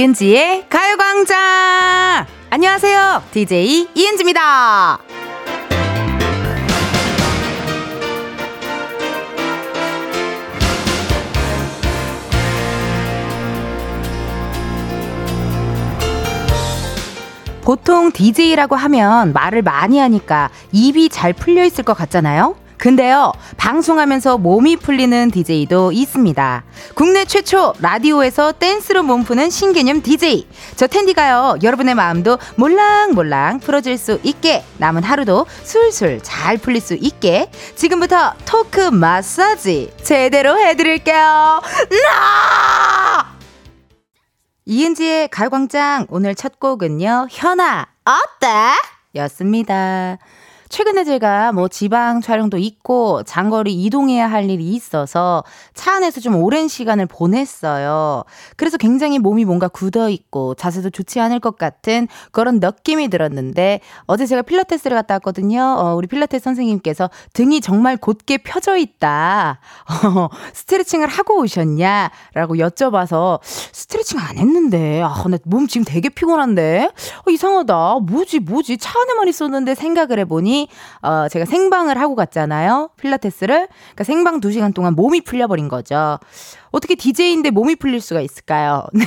이은지의 가요광장! 안녕하세요. DJ 이은지입니다. 보통 DJ라고 하면 말을 많이 하니까 입이 잘 풀려 있을 것 같잖아요? 근데요, 방송하면서 몸이 풀리는 DJ도 있습니다. 국내 최초 라디오에서 댄스로 몸 푸는 신개념 DJ. 저 텐디가요, 여러분의 마음도 몰랑몰랑 풀어질 수 있게, 남은 하루도 술술 잘 풀릴 수 있게, 지금부터 토크 마사지 제대로 해드릴게요. 나! 이은지의 가요광장 오늘 첫 곡은요, 현아, 어때? 였습니다. 최근에 제가 뭐 지방 촬영도 있고 장거리 이동해야 할 일이 있어서 차 안에서 좀 오랜 시간을 보냈어요. 그래서 굉장히 몸이 뭔가 굳어 있고 자세도 좋지 않을 것 같은 그런 느낌이 들었는데 어제 제가 필라테스를 갔다 왔거든요. 어, 우리 필라테스 선생님께서 등이 정말 곧게 펴져 있다. 어, 스트레칭을 하고 오셨냐? 라고 여쭤봐서 스트레칭 안 했는데 아, 나 몸 지금 되게 피곤한데 어, 이상하다. 뭐지 뭐지 차 안에만 있었는데 생각을 해보니 어, 제가 생방을 하고 갔잖아요. 필라테스를. 그러니까 생방 2시간 동안 몸이 풀려 버린 거죠. 어떻게 DJ인데 몸이 풀릴 수가 있을까요? 네.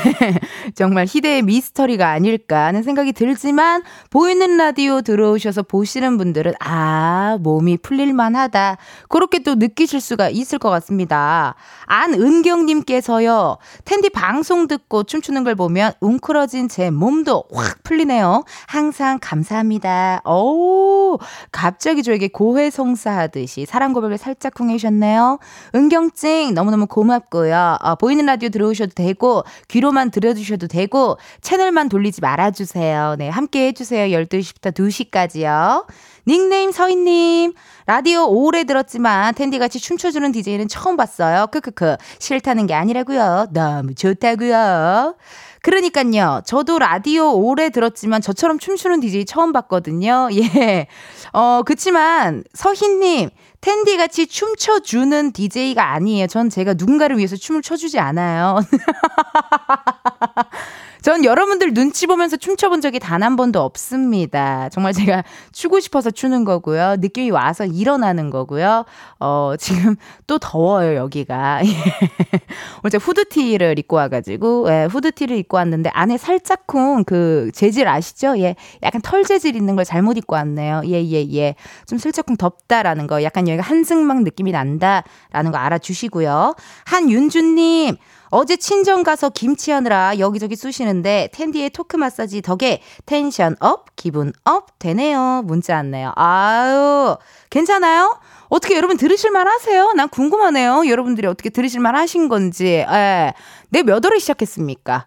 정말 희대의 미스터리가 아닐까 하는 생각이 들지만 보이는 라디오 들어오셔서 보시는 분들은 아, 몸이 풀릴만 하다. 그렇게 또 느끼실 수가 있을 것 같습니다. 안은경님께서요. 텐디 방송 듣고 춤추는 걸 보면 웅크러진 제 몸도 확 풀리네요. 항상 감사합니다. 오, 갑자기 저에게 고해성사하듯이 사랑 고백을 살짝 흥해주셨네요. 은경찡 너무너무 고맙고요. 있고요. 어, 보이는 라디오 들어오셔도 되고 귀로만 들어주셔도 되고 채널만 돌리지 말아주세요. 네, 함께 해주세요. 12시부터 2시까지요. 닉네임 서인님. 라디오 오래 들었지만 텐디같이 춤춰주는 DJ는 처음 봤어요. 크크크. 싫다는 게 아니라고요. 너무 좋다고요. 그러니까요. 저도 라디오 오래 들었지만 저처럼 춤추는 DJ 처음 봤거든요. 예. 어, 그치만 서희님 텐디 같이 춤춰주는 DJ가 아니에요. 전 제가 누군가를 위해서 춤을 춰주지 않아요. 전 여러분들 눈치 보면서 춤춰본 적이 단 한 번도 없습니다. 정말 제가 추고 싶어서 추는 거고요. 느낌이 와서 일어나는 거고요. 어, 지금 또 더워요, 여기가. 오늘 제가 후드티를 입고 와가지고, 예, 후드티를 입고 왔는데 안에 살짝쿵 그 재질 아시죠? 예, 약간 털 재질 있는 걸 잘못 입고 왔네요. 예, 예, 예. 좀 슬쩍쿵 덥다라는 거, 약간 여기가 한증막 느낌이 난다라는 거 알아주시고요. 한윤주님, 어제 친정 가서 김치하느라 여기저기 쑤시는데 텐디의 토크 마사지 덕에 tension up, 기분 up 되네요. 문자 왔네요. 아유, 괜찮아요? 어떻게 여러분 들으실만 하세요? 난 궁금하네요. 여러분들이 어떻게 들으실만 하신 건지. 예. 내몇 월에 시작했습니까?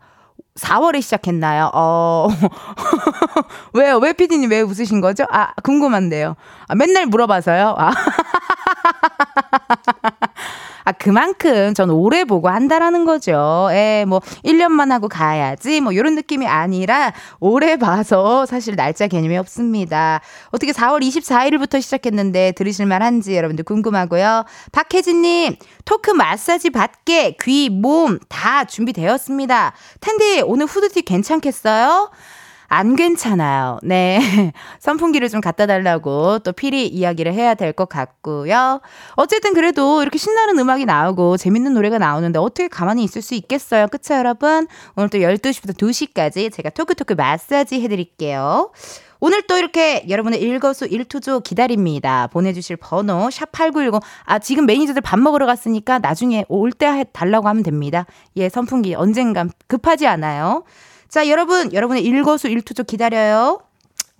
4월에 시작했나요? 어, 왜요? 왜 피디님 왜 웃으신 거죠? 아, 궁금한데요. 아, 맨날 물어봐서요. 아. 아, 그만큼 전 오래 보고 한다라는 거죠. 예, 뭐, 1년만 하고 가야지, 뭐, 요런 느낌이 아니라, 오래 봐서 사실 날짜 개념이 없습니다. 어떻게 4월 24일부터 시작했는데 들으실만 한지 여러분들 궁금하고요. 박혜진님, 토크 마사지 받게 귀, 몸 다 준비되었습니다. 텐디, 오늘 후드티 괜찮겠어요? 안 괜찮아요. 네. 선풍기를 좀 갖다 달라고 또 필히 이야기를 해야 될 것 같고요. 어쨌든 그래도 이렇게 신나는 음악이 나오고 재밌는 노래가 나오는데 어떻게 가만히 있을 수 있겠어요. 그쵸, 여러분? 오늘 또 12시부터 2시까지 제가 토크토크 마사지 해드릴게요. 오늘 또 이렇게 여러분의 일거수 일투족 기다립니다. 보내주실 번호 샵8910. 아 지금 매니저들 밥 먹으러 갔으니까 나중에 올 때 달라고 하면 됩니다. 예 선풍기 언젠간 급하지 않아요. 자, 여러분, 여러분의 일거수 일투조 기다려요.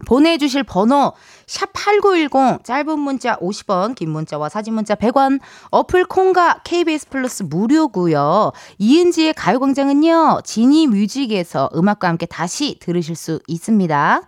보내주실 번호 샵8910 짧은 문자 50원 긴 문자와 사진 문자 100원 어플 콩과 KBS 플러스 무료고요. 이은지의 가요광장은요. 지니 뮤직에서 음악과 함께 다시 들으실 수 있습니다.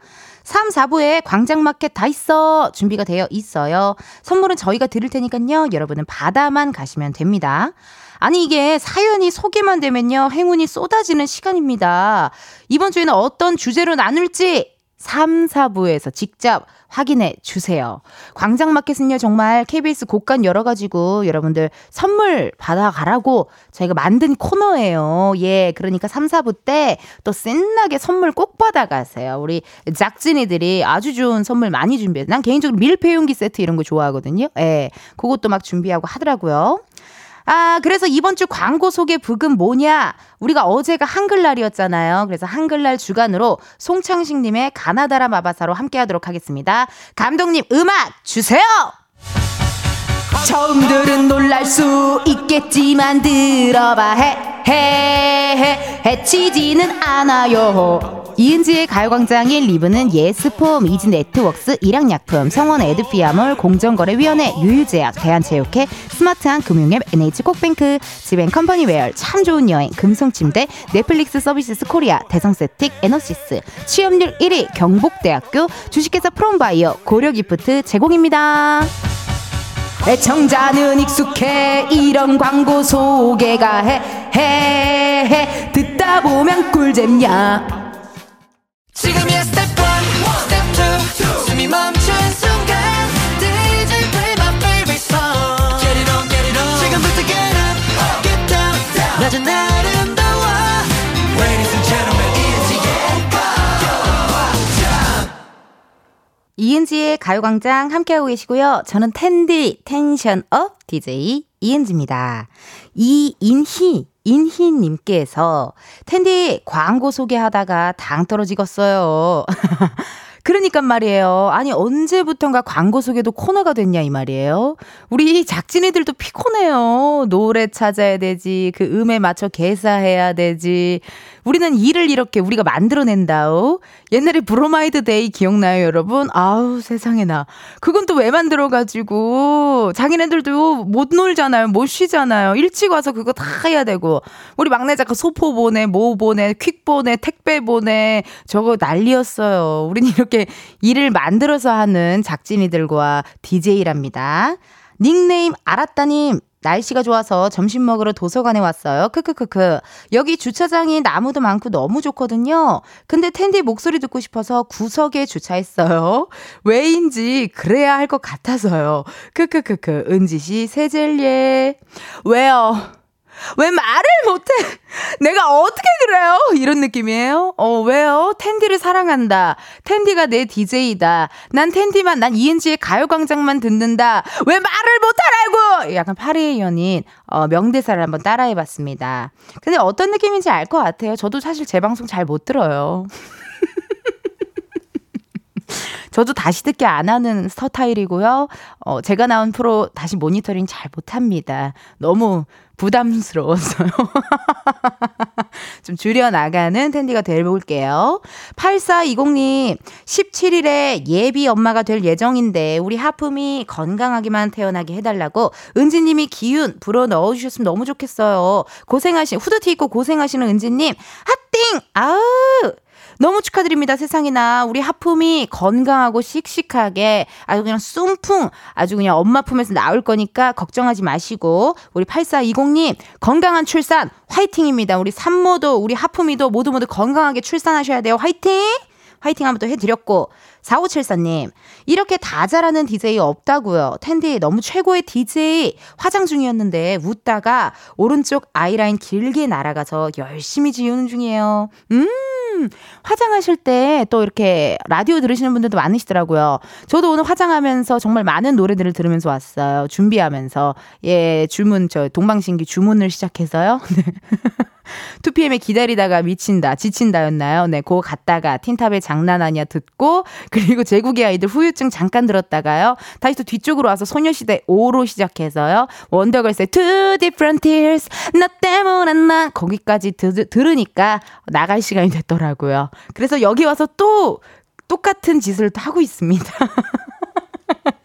3, 4부에 광장마켓 다 있어 준비가 되어 있어요. 선물은 저희가 드릴 테니까요. 여러분은 바다만 가시면 됩니다. 아니 이게 사연이 소개만 되면요 행운이 쏟아지는 시간입니다. 이번 주에는 어떤 주제로 나눌지 3, 4부에서 직접 확인해 주세요. 광장마켓은요, 정말 KBS 곡간 열어가지고 여러분들 선물 받아가라고 저희가 만든 코너예요. 예, 그러니까 3, 4부 때 또 신나게 선물 꼭 받아가세요. 우리 작진이들이 아주 좋은 선물 많이 준비해요. 난 개인적으로 밀폐용기 세트 이런 거 좋아하거든요. 예, 그것도 막 준비하고 하더라고요. 아, 그래서 이번 주 광고 소개 곡은 뭐냐? 우리가 어제가 한글날이었잖아요. 그래서 한글날 주간으로 송창식 님의 가나다라 마바사로 함께 하도록 하겠습니다. 감독님, 음악 주세요! 처음 들은 놀랄 수 있겠지만 들어봐 해, 해, 해, 해치지는 않아요. 이은지의 가요광장의 일부는 예스폼, 이지네트웍스, 일양약품, 성원 애드피아몰, 공정거래위원회, 유유제약, 대한체육회, 스마트한 금융앱, NH콕뱅크, 지벤컴퍼니웨어, 참 좋은 여행, 금성침대, 넷플릭스 서비스 코리아, 대성쎌틱, 에너시스, 취업률 1위, 경북대학교, 주식회사 프롬바이어, 고려기프트 제공입니다. 애청자는 익숙해. 이런 광고 소개가 해 해, 해, 듣다 보면 꿀잼이야 지금이야 스텝 1, 스텝 2 숨이 멈춘 순간 DJ play my favorite song Get it on, get it on 지금부터 get up, get down, down. 낮은 아름다워 Ladies and gentlemen, 이은지의 가요광장 이은지의 가요광장 함께하고 계시고요. 저는 텐디 텐션업 DJ 이은지입니다. 이인희 인희님께서 텐디 광고 소개하다가 당 떨어지겠어요. 그러니까 말이에요. 아니, 언제부턴가 광고 소개도 코너가 됐냐, 이 말이에요. 우리 작진이들도 피곤해요. 노래 찾아야 되지. 그 음에 맞춰 개사해야 되지. 우리는 일을 이렇게 우리가 만들어낸다오. 옛날에 브로마이드 데이 기억나요, 여러분? 아우, 세상에나. 그건 또 왜 만들어가지고. 자기네들도 못 놀잖아요. 못 쉬잖아요. 일찍 와서 그거 다 해야 되고. 우리 막내 작가 소포 보내, 뭐 보내, 퀵 보내, 택배 보내. 저거 난리였어요. 우린 이렇게 일을 만들어서 하는 작진이들과 DJ랍니다. 닉네임 알았다님 날씨가 좋아서 점심 먹으러 도서관에 왔어요. 크크크크. 여기 주차장이 나무도 많고 너무 좋거든요. 근데 텐디 목소리 듣고 싶어서 구석에 주차했어요. 왜인지 그래야 할 것 같아서요. 크크크크. 은지 씨 세젤리에. 왜요? 왜 말을 못해? 내가 어떻게 그래요? 이런 느낌이에요. 어, 왜요? 텐디를 사랑한다. 텐디가 내 DJ다. 난 텐디만, 난 이은지의 가요광장만 듣는다. 왜 말을 못하라고! 약간 파리의 연인, 어, 명대사를 한번 따라해봤습니다. 근데 어떤 느낌인지 알 것 같아요. 저도 사실 제 방송 잘 못 들어요. 저도 다시 듣기 안 하는 스타일이고요. 어, 제가 나온 프로 다시 모니터링 잘 못합니다. 너무 부담스러웠어요. 좀 줄여나가는 텐디가 되볼게요. 8420님, 17일에 예비 엄마가 될 예정인데, 우리 하품이 건강하게만 태어나게 해달라고 은지님이 기운 불어 넣어주셨으면 너무 좋겠어요. 고생하신, 후드티 입고 고생하시는 은지님, 핫띵! 아우! 너무 축하드립니다. 세상에나 우리 하품이 건강하고 씩씩하게 아주 그냥 쏨풍 아주 그냥 엄마 품에서 나올 거니까 걱정하지 마시고 우리 8420님 건강한 출산 화이팅입니다. 우리 산모도 우리 하품이도 모두 모두 건강하게 출산하셔야 돼요. 화이팅! 화이팅 한번 또 해드렸고 4574님, 이렇게 다 잘하는 DJ 없다고요. 텐디 너무 최고의 DJ 화장 중이었는데 웃다가 오른쪽 아이라인 길게 날아가서 열심히 지우는 중이에요. 음, 화장하실 때 또 이렇게 라디오 들으시는 분들도 많으시더라고요. 저도 오늘 화장하면서 정말 많은 노래들을 들으면서 왔어요. 준비하면서. 예, 주문, 저 동방신기 주문을 시작해서요. 네. 2PM에 기다리다가 미친다, 지친다였나요? 네, 그거 갔다가 틴탑의 장난 아니야 듣고, 그리고 제국의 아이들 후유증 잠깐 들었다가요. 다시 또 뒤쪽으로 와서 소녀시대 5로 시작해서요. 원더걸스의 Two Different Tears, 나 때문에 난 거기까지 드, 들으니까 나갈 시간이 됐더라고요. 그래서 여기 와서 또 똑같은 짓을 하고 있습니다.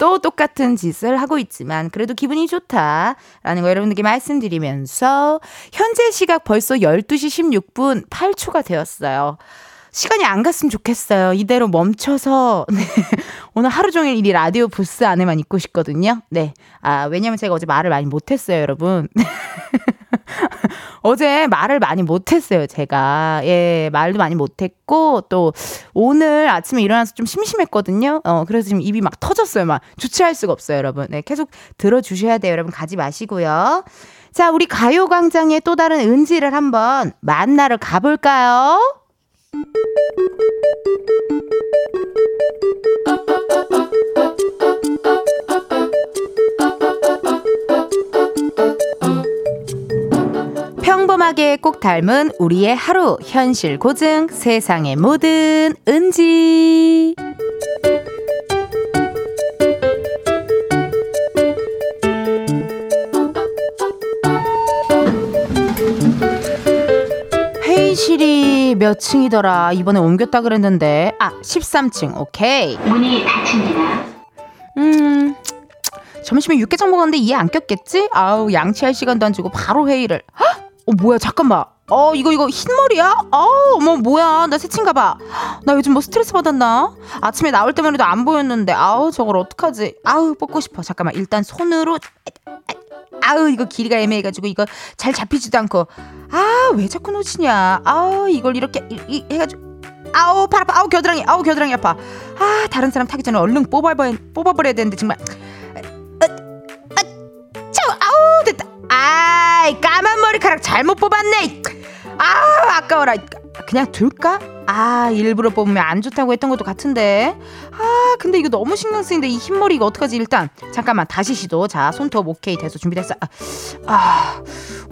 또 똑같은 짓을 하고 있지만 그래도 기분이 좋다라는 거 여러분들께 말씀드리면서 현재 시각 벌써 12시 16분 8초가 되었어요. 시간이 안 갔으면 좋겠어요. 이대로 멈춰서 네. 오늘 하루 종일 이 라디오 부스 안에만 있고 싶거든요. 네. 아, 왜냐면 제가 어제 말을 많이 못 했어요, 여러분. 어제 말을 많이 못했어요, 제가. 예, 말도 많이 못했고, 또, 오늘 아침에 일어나서 좀 심심했거든요. 어, 그래서 지금 입이 막 터졌어요. 막 주체할 수가 없어요, 여러분. 네, 계속 들어주셔야 돼요, 여러분. 가지 마시고요. 자, 우리 가요광장의 또 다른 은지를 한번 만나러 가볼까요? 평범하게 꼭 닮은 우리의 하루 현실 고증 세상의 모든 은지 회의실이 몇 층이더라 이번에 옮겼다 그랬는데 아 13층 오케이 문이 닫힙니다. 음 점심에 육개장 먹었는데 이해 안 꼈겠지? 아우 양치할 시간도 안 주고 바로 회의를 헉! 어 뭐야 잠깐만. 어 이거 이거 흰머리야? 어 어머 뭐야. 나 새친가 봐나 요즘 뭐 스트레스 받았나? 아침에 나올 때만 해도 안 보였는데. 아우 저걸 어떡하지? 아우 뽑고 싶어. 잠깐만 일단 손으로. 아우 이거 길이가 애매해가지고 이거 잘 잡히지도 않고. 아 왜 자꾸 놓치냐? 아우 이걸 이렇게 이, 이, 해가지고. 아우 팔 아파. 아우 겨드랑이. 아우 겨드랑이 아파. 아 다른 사람 타기 전에 얼른 뽑아버려, 뽑아버려야 되는데 정말 아이 까만 머리카락 잘못 뽑았네. 아우 아까워라. 그냥 둘까? 아 일부러 뽑으면 안 좋다고 했던 것도 같은데. 아 근데 이거 너무 신경 쓰이는데 이 흰머리 이거 어떡하지 일단? 잠깐만 다시 시도. 자 손톱 오케이 됐어 준비됐어. 아, 아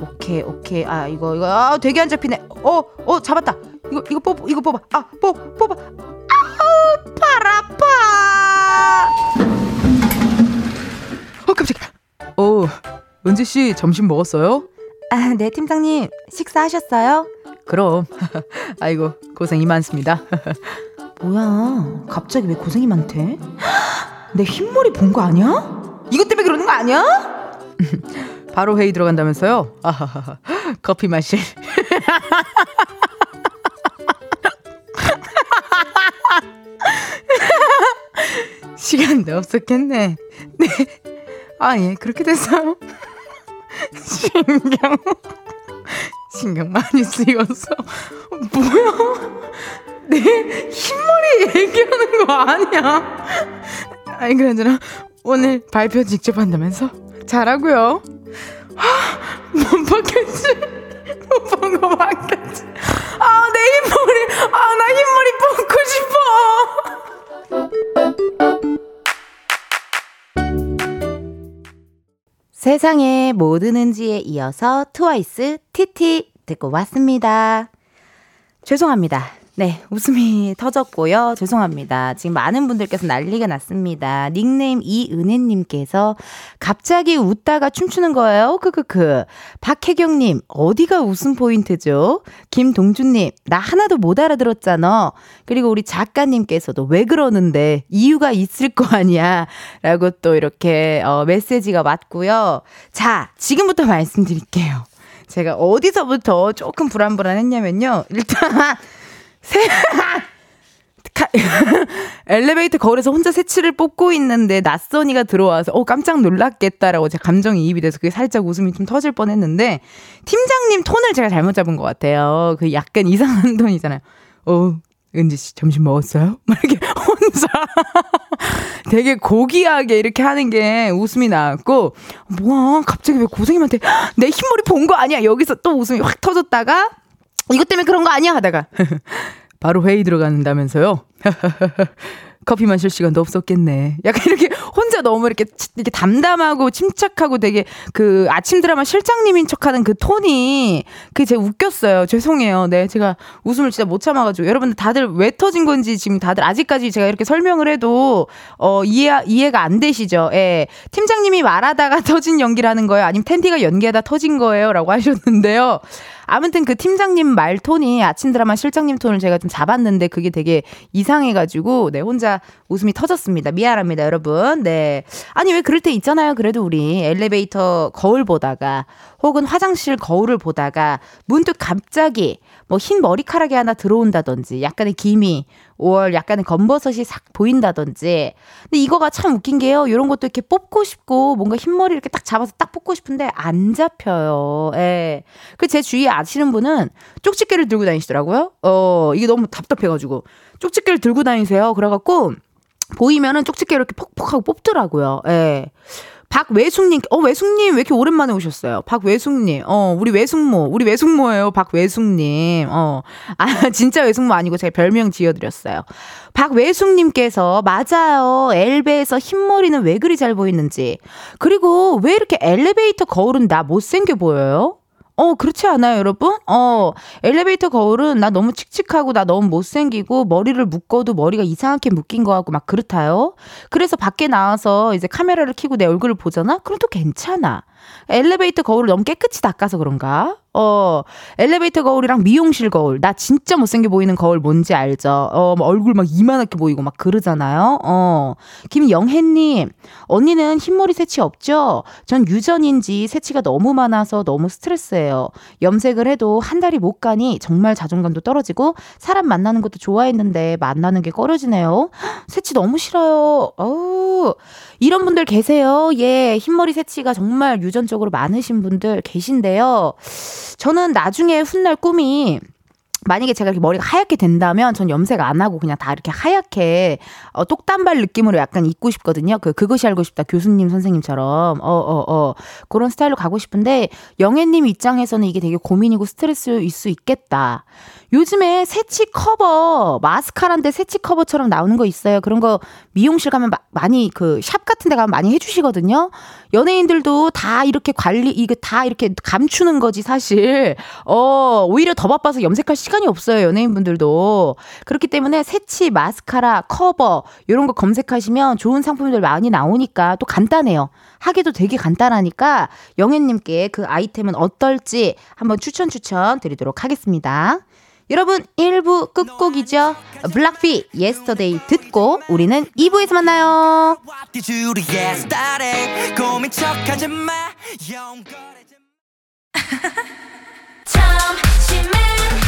오케이 오케이. 아 이거 이거. 아 되게 안 잡히네. 어어 어, 잡았다. 이거 이거 뽑 이거 뽑아. 아 뽑 뽑아. 아우 팔 아파. 어 깜짝이야. 어 은지 씨 점심 먹었어요? 아, 네, 팀장님. 식사하셨어요? 그럼. 아이고, 고생이 많습니다. 뭐야, 갑자기 왜 고생이 많대? 내 흰머리 본 거 아니야? 이것 때문에 그러는 거 아니야? 바로 회의 들어간다면서요? 아하하, 커피 마실. 시간도 없었겠네. 네. 아, 예, 그렇게 됐어요. 신경. 신경 많이 쓰여서. 뭐야? 내 흰머리 얘기하는 거 아니야? 아니 그러잖아 오늘 발표 직접 한다면서? 잘하고요. 못 봤겠지? 못 본거 봤겠지? 아내 흰머리. 아 나 흰머리 뽑고 싶어 세상의 모든 은지에 이어서 트와이스 티티 듣고 왔습니다. 죄송합니다. 네, 웃음이 터졌고요. 죄송합니다. 지금 많은 분들께서 난리가 났습니다. 닉네임 이은혜님께서 갑자기 웃다가 춤추는 거예요. 크크크. 박혜경님, 어디가 웃음 포인트죠? 김동준님, 나 하나도 못 알아들었잖아. 그리고 우리 작가님께서도 왜 그러는데 이유가 있을 거 아니야. 라고 또 이렇게 어, 메시지가 왔고요. 자, 지금부터 말씀드릴게요. 제가 어디서부터 조금 불안불안했냐면요. 일단 새 엘리베이터 거울에서 혼자 새치를 뽑고 있는데 낯선이가 들어와서 어 깜짝 놀랐겠다라고 제 감정이입이 돼서 그게 살짝 웃음이 좀 터질 뻔했는데 팀장님 톤을 제가 잘못 잡은 것 같아요. 그 약간 이상한 톤이잖아요. 어 은지 씨 점심 먹었어요? 막 이렇게 혼자 되게 고귀하게 이렇게 하는 게 웃음이 나왔고 뭐야 갑자기 왜 고생님한테 내 흰머리 본 거 아니야 여기서 또 웃음이 확 터졌다가 이것 때문에 그런 거 아니야 하다가 바로 회의 들어간다면서요. 커피 마실 시간도 없었겠네. 약간 이렇게 혼자 너무 이렇게 이렇게 담담하고 침착하고 되게 그 아침 드라마 실장님인 척하는 그 톤이 그게 제가 웃겼어요. 죄송해요. 네, 제가 웃음을 진짜 못 참아가지고 여러분들 다들 왜 터진 건지 지금 다들 아직까지 제가 이렇게 설명을 해도 어 이해 이해가 안 되시죠? 예, 팀장님이 말하다가 터진 연기라는 거예요. 아니면 텐디가 연기하다 터진 거예요?라고 하셨는데요. 아무튼 그 팀장님 말 톤이 아침 드라마 실장님 톤을 제가 좀 잡았는데 그게 되게 이상해가지고 네 혼자 웃음이 터졌습니다. 미안합니다, 여러분. 네. 아니, 왜 그럴 때 있잖아요. 그래도 우리 엘리베이터 거울 보다가 혹은 화장실 거울을 보다가 문득 갑자기 뭐 흰 머리카락이 하나 들어온다든지 약간의 기미, 5월 약간의 검버섯이 싹 보인다든지. 근데 이거가 참 웃긴 게요. 이런 것도 이렇게 뽑고 싶고 뭔가 흰머리 이렇게 딱 잡아서 딱 뽑고 싶은데 안 잡혀요. 예. 그 제 주위에 아시는 분은 쪽집게를 들고 다니시더라고요. 어, 이게 너무 답답해가지고. 쪽집게를 들고 다니세요. 그래갖고 보이면은 쪽집게를 이렇게 퍽퍽하고 뽑더라고요. 예. 박외숙님, 어, 외숙님, 왜 이렇게 오랜만에 오셨어요? 박외숙님, 어, 우리 외숙모, 우리 외숙모예요, 박외숙님, 어, 아, 진짜 외숙모 아니고 제가 별명 지어드렸어요. 박외숙님께서, 맞아요. 엘베에서 흰머리는 왜 그리 잘 보이는지. 그리고 왜 이렇게 엘리베이터 거울은 나 못생겨 보여요? 어, 그렇지 않아요, 여러분? 어, 엘리베이터 거울은 나 너무 칙칙하고 나 너무 못생기고 머리를 묶어도 머리가 이상하게 묶인 거 같고 막 그렇다요. 그래서 밖에 나와서 이제 카메라를 켜고 내 얼굴을 보잖아? 그럼 또 괜찮아. 엘리베이터 거울을 너무 깨끗이 닦아서 그런가? 어, 엘리베이터 거울이랑 미용실 거울. 나 진짜 못생겨 보이는 거울 뭔지 알죠? 어, 뭐 얼굴 막 이만하게 보이고 막 그러잖아요? 어. 김영혜님, 언니는 흰머리 새치 없죠? 전 유전인지 새치가 너무 많아서 너무 스트레스예요. 염색을 해도 한 달이 못 가니 정말 자존감도 떨어지고 사람 만나는 것도 좋아했는데 만나는 게 꺼려지네요. 새치 너무 싫어요. 어우. 이런 분들 계세요. 예, 흰머리 새치가 정말 유전 적으로 많으신 분들 계신데요. 저는 나중에 훗날 꿈이 만약에 제가 이렇게 머리가 하얗게 된다면 전 염색 안 하고 그냥 다 이렇게 하얗게 어, 똑단발 느낌으로 약간 입고 싶거든요. 그 그것이 알고 싶다 교수님 선생님처럼 어 어어 어, 어. 그런 스타일로 가고 싶은데 영애님 입장에서는 이게 되게 고민이고 스트레스일 수 있겠다. 요즘에 새치 커버 마스카라인데 새치 커버처럼 나오는 거 있어요. 그런 거 미용실 가면 마, 많이 그 샵 같은 데 가면 많이 해주시거든요. 연예인들도 다 이렇게 관리 이거 다 이렇게 감추는 거지 사실. 어 오히려 더 바빠서 염색할 시간 이 없어요 연예인분들도. 그렇기 때문에 새치 마스카라 커버 이런 거 검색하시면 좋은 상품들 많이 나오니까 또 간단해요. 하기도 되게 간단하니까 영애님께 그 아이템은 어떨지 한번 추천 추천 드리도록 하겠습니다. 여러분 1부 끝곡이죠. 블락비 예스터데이 듣고 우리는 2부에서 만나요.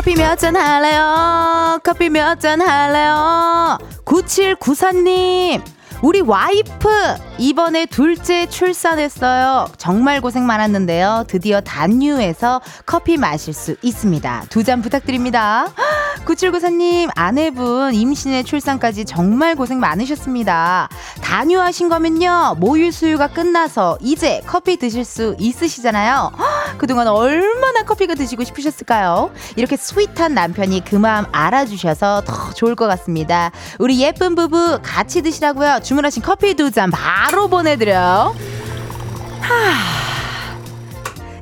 커피 몇 잔 할래요? 커피 몇 잔 할래요? 9794님, 우리 와이프 이번에 둘째 출산했어요. 정말 고생 많았는데요. 드디어 단유에서 커피 마실 수 있습니다. 두 잔 부탁드립니다. 9794님, 아내분 임신의 출산까지 정말 고생 많으셨습니다. 단유하신 거면요. 모유 수유가 끝나서 이제 커피 드실 수 있으시잖아요. 그동안 얼마나 커피가 드시고 싶으셨을까요? 이렇게 스윗한 남편이 그 마음 알아주셔서 더 좋을 것 같습니다. 우리 예쁜 부부 같이 드시라고요. 주문하신 커피 두 잔 바로 보내드려요. 하...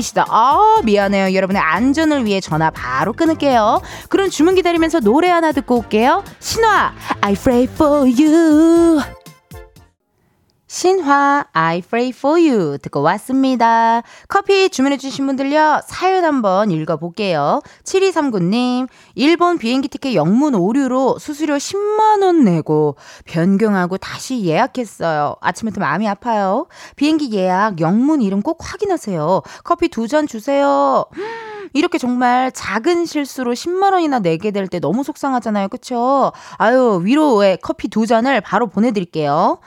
이시다. 아, 미안해요. 여러분의 안전을 위해 전화 바로 끊을게요. 그럼 주문 기다리면서 노래 하나 듣고 올게요. 신화, I pray for you. 신화 I pray for you 듣고 왔습니다. 커피 주문해 주신 분들요, 사연 한번 읽어 볼게요. 7239님, 일본 비행기 티켓 영문 오류로 수수료 10만 원 내고 변경하고 다시 예약했어요. 아침부터 마음이 아파요. 비행기 예약, 영문 이름 꼭 확인하세요. 커피 두 잔 주세요. 이렇게 정말 작은 실수로 10만 원이나 내게 될 때 너무 속상하잖아요. 그쵸? 아유, 위로에 커피 두 잔을 바로 보내드릴게요.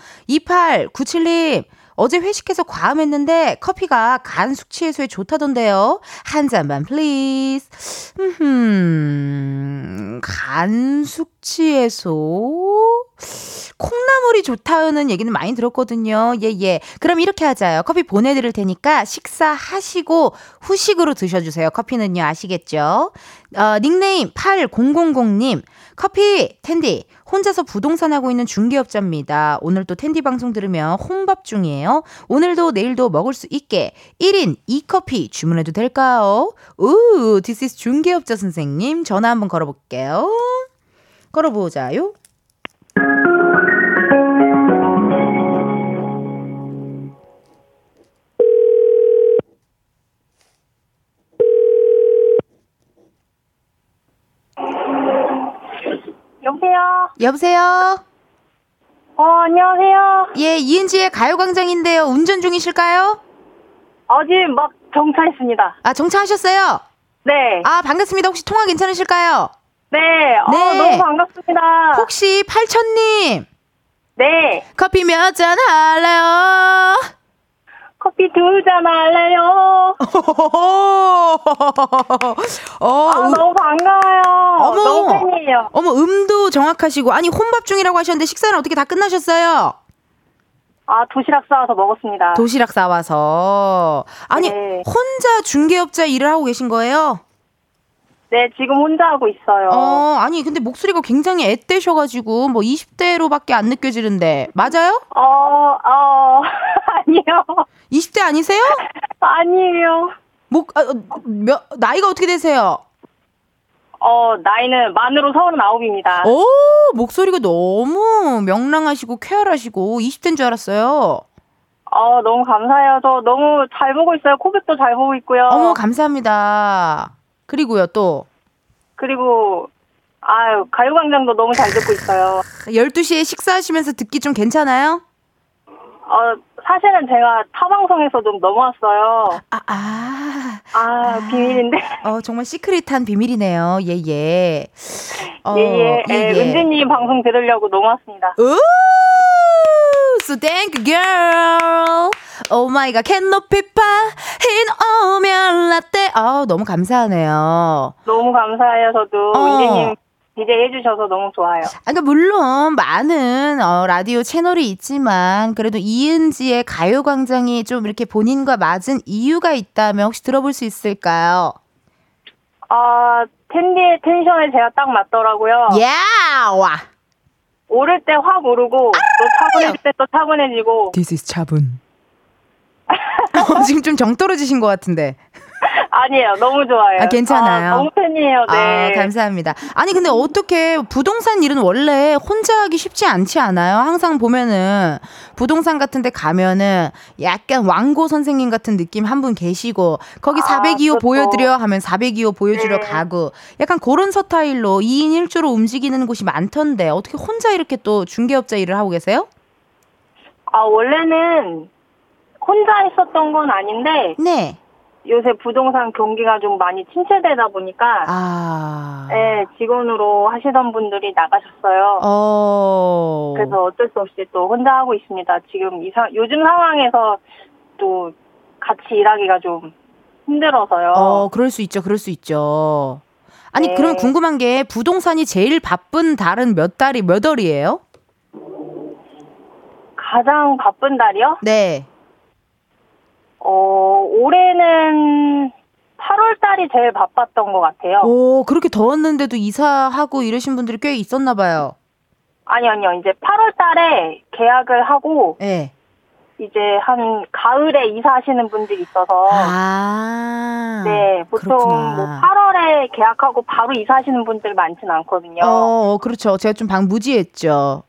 2897님, 어제 회식해서 과음했는데 커피가 간 숙취 해소에 좋다던데요. 한 잔만 please. 음, 간 숙취 해소? 콩나물이 좋다는 얘기는 많이 들었거든요. 예, 예. 그럼 이렇게 하자요. 커피 보내드릴 테니까 식사하시고 후식으로 드셔주세요. 커피는요, 아시겠죠? 어, 닉네임 8000님. 커피, 텐디. 혼자서 부동산 하고 있는 중개업자입니다. 오늘 또 텐디 방송 들으며 혼밥 중이에요. 오늘도 내일도 먹을 수 있게 1인 2커피 주문해도 될까요? 우, this is 중개업자 선생님 전화 한번 걸어볼게요. 걸어보자요. 여보세요? 여보세요? 어, 안녕하세요. 예, 이은지의 가요광장인데요. 운전 중이실까요? 어, 지금 막 정차했습니다. 아, 정차하셨어요? 네. 아, 반갑습니다. 혹시 통화 괜찮으실까요? 네. 어, 네. 너무 반갑습니다. 혹시 팔천님 네. 커피 몇 잔 할래요? 커피 두 잔 할래요? 어, 아, 음, 너무 반가워요. 어머. 너무 팬이에요. 어머, 음도 정확하시고. 아니, 혼밥 중이라고 하셨는데 식사는 어떻게 다 끝나셨어요? 아, 도시락 싸와서 먹었습니다. 도시락 싸와서. 아니, 네. 혼자 중개업자 일을 하고 계신 거예요? 네, 지금 혼자 하고 있어요. 어, 아니, 근데 목소리가 굉장히 앳되셔 가지고, 뭐 20대로밖에 안 느껴지는데, 맞아요? 어, 어, 아니요. 20대 아니세요? 아니에요. 목, 아, 어, 몇, 나이가 어떻게 되세요? 어, 나이는 만으로 서른아홉입니다. 오, 목소리가 너무 명랑하시고 쾌활하시고 20대인 줄 알았어요. 어, 너무 감사해요. 저 너무 잘 보고 있어요. 코백도 잘 보고 있고요. 어머, 감사합니다. 그리고요, 또. 그리고 아유 가요광장도 너무 잘 듣고 있어요. 12시에 식사하시면서 듣기 좀 괜찮아요? 어 사실은 제가 타 방송에서 좀 넘어왔어요. 아, 아. 아 비밀인데. 어, 정말 시크릿한 비밀이네요. 예, 예. 어, 예 예. 예, 은지님 방송 들으려고 넘어왔습니다. 오! So thank you, girl. Oh my god, can 높이 파흰 오면 라떼. 아, 너무 감사하네요. 너무 감사해요. 저도 어. 은지님 DJ 해주셔서 너무 좋아요. 아, 그러니까 물론 많은 어, 라디오 채널이 있지만 그래도 이은지의 가요광장이 좀 이렇게 본인과 맞은 이유가 있다면 혹시 들어볼 수 있을까요? 아 텐디의 텐션에 제가 딱 맞더라고요. 야! 와! 오를 때 확 오르고 또 차분해질 때 또 차분해지고. This is 차분. 어, 지금 좀 정 떨어지신 것 같은데. 아니에요. 너무 좋아요. 아, 괜찮아요. 아, 너무 팬이에요. 네. 아, 감사합니다. 아니, 근데 어떻게 부동산 일은 원래 혼자 하기 쉽지 않지 않아요? 항상 보면은 부동산 같은 데 가면은 약간 왕고 선생님 같은 느낌 한 분 계시고 거기 아, 402호 그렇죠. 보여드려 하면 402호 보여주려 네. 가고 약간 그런 스타일로 2인 1조로 움직이는 곳이 많던데 어떻게 혼자 이렇게 또 중개업자 일을 하고 계세요? 아, 원래는 혼자 했었던 건 아닌데, 네. 요새 부동산 경기가 좀 많이 침체되다 보니까, 아. 네, 직원으로 하시던 분들이 나가셨어요. 어. 그래서 어쩔 수 없이 또 혼자 하고 있습니다. 지금 이 사, 요즘 상황에서 또 같이 일하기가 좀 힘들어서요. 어, 그럴 수 있죠. 그럴 수 있죠. 아니, 네. 그럼 궁금한 게 부동산이 제일 바쁜 달은 몇 달이 몇 월이에요? 가장 바쁜 달이요? 네. 어, 올해는 8월 달이 제일 바빴던 것 같아요. 오, 그렇게 더웠는데도 이사하고 이러신 분들이 꽤 있었나 봐요. 아니, 아니요. 이제 8월 달에 계약을 하고, 네. 이제 한 가을에 이사하시는 분들이 있어서, 아. 네, 보통 그렇구나. 뭐 8월에 계약하고 바로 이사하시는 분들 많진 않거든요. 어, 그렇죠. 제가 좀 방무지했죠.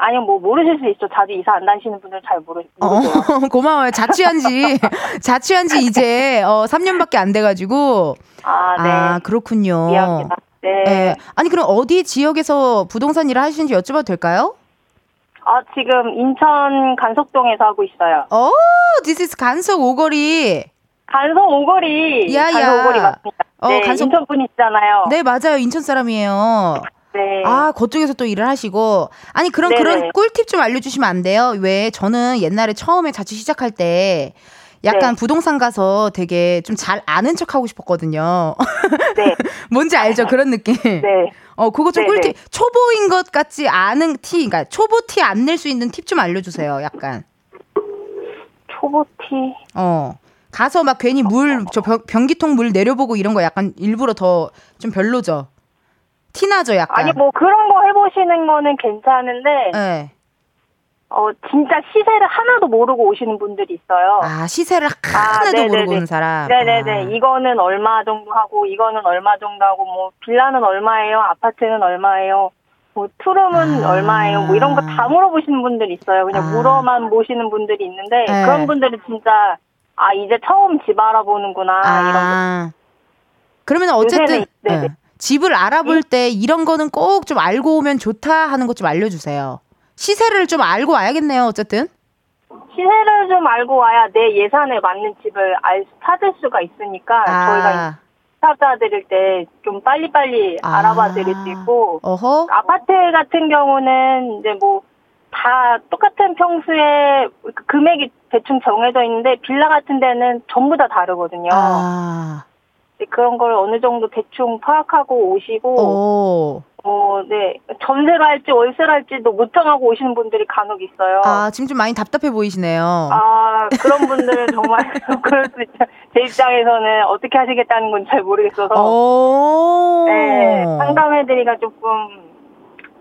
아니요, 뭐 모르실 수 있죠. 자주 이사 안 다니시는 분들 잘 모르, 어, 모르세요. 고마워요. 자취한 지, 자취한 지 이제, 어, 3년밖에 안 돼 가지고. 아, 네. 아, 그렇군요. 이해합니다. 네. 예. 아니, 그럼 어디 지역에서 부동산 일을 하시는지 여쭤봐도 될까요? 아, 지금 인천 간석동에서 하고 있어요. 어, this is 간석 오거리. 간석 오거리. 야, 야. 간석 오거리 맞습니다. 어, 네, 간석- 인천 분이시잖아요. 네, 맞아요. 인천 사람이에요. 네. 아, 그쪽에서 또 일을 하시고. 아니, 그럼 네네. 그런 꿀팁 좀 알려주시면 안 돼요? 왜 저는 옛날에 처음에 자취 시작할 때 약간 네. 부동산 가서 되게 좀 잘 아는 척 하고 싶었거든요. 네. 뭔지 알죠? 그런 느낌. 네. 어, 그거 좀 네네. 꿀팁. 초보인 것 같지 않은 티, 그러니까 초보 티 안 낼 수 있는 팁 좀 알려주세요. 약간. 초보 티. 어. 가서 막 괜히 물, 저 변, 변기통 물 내려보고 이런 거 약간 일부러 더 좀 별로죠. 티나죠, 약간. 아니, 뭐 그런 거 해보시는 거는 괜찮은데, 네. 어, 진짜 시세를 하나도 모르고 오시는 분들이 있어요. 아, 시세를 아, 하나도 네네네. 모르고 오는 사람. 네네네. 아. 이거는 얼마 정도 하고, 이거는 얼마 정도 하고, 뭐, 빌라는 얼마예요? 아파트는 얼마예요? 뭐, 투룸은 아. 얼마예요? 뭐, 이런 거 다 물어보시는 분들이 있어요. 그냥 아. 물어만 보시는 분들이 있는데, 네. 그런 분들은 진짜, 아, 이제 처음 집 알아보는구나, 이런 거. 아. 그러면 어쨌든 요새는- 네네. 예. 집을 알아볼 때 이런 거는 꼭 좀 알고 오면 좋다 하는 것 좀 알려주세요. 시세를 좀 알고 와야겠네요. 어쨌든. 시세를 좀 알고 와야 내 예산에 맞는 집을 알, 찾을 수가 있으니까, 저희가 찾아드릴 때 좀 빨리빨리 아. 알아봐 드릴 수 있고, 어허. 아파트 같은 경우는 이제 뭐 다 똑같은 평수에 금액이 대충 정해져 있는데 빌라 같은 데는 전부 다 다르거든요. 아. 네, 그런 걸 어느 정도 대충 파악하고 오시고 오. 어, 네. 전세로 할지 월세로 할지도 못 정하고 오시는 분들이 간혹 있어요. 아, 지금 좀 많이 답답해 보이시네요. 아, 그런 분들은 정말 그럴 수 있죠. 제 입장에서는 어떻게 하시겠다는 건 잘 모르겠어서 오. 네, 상담해드리기가 조금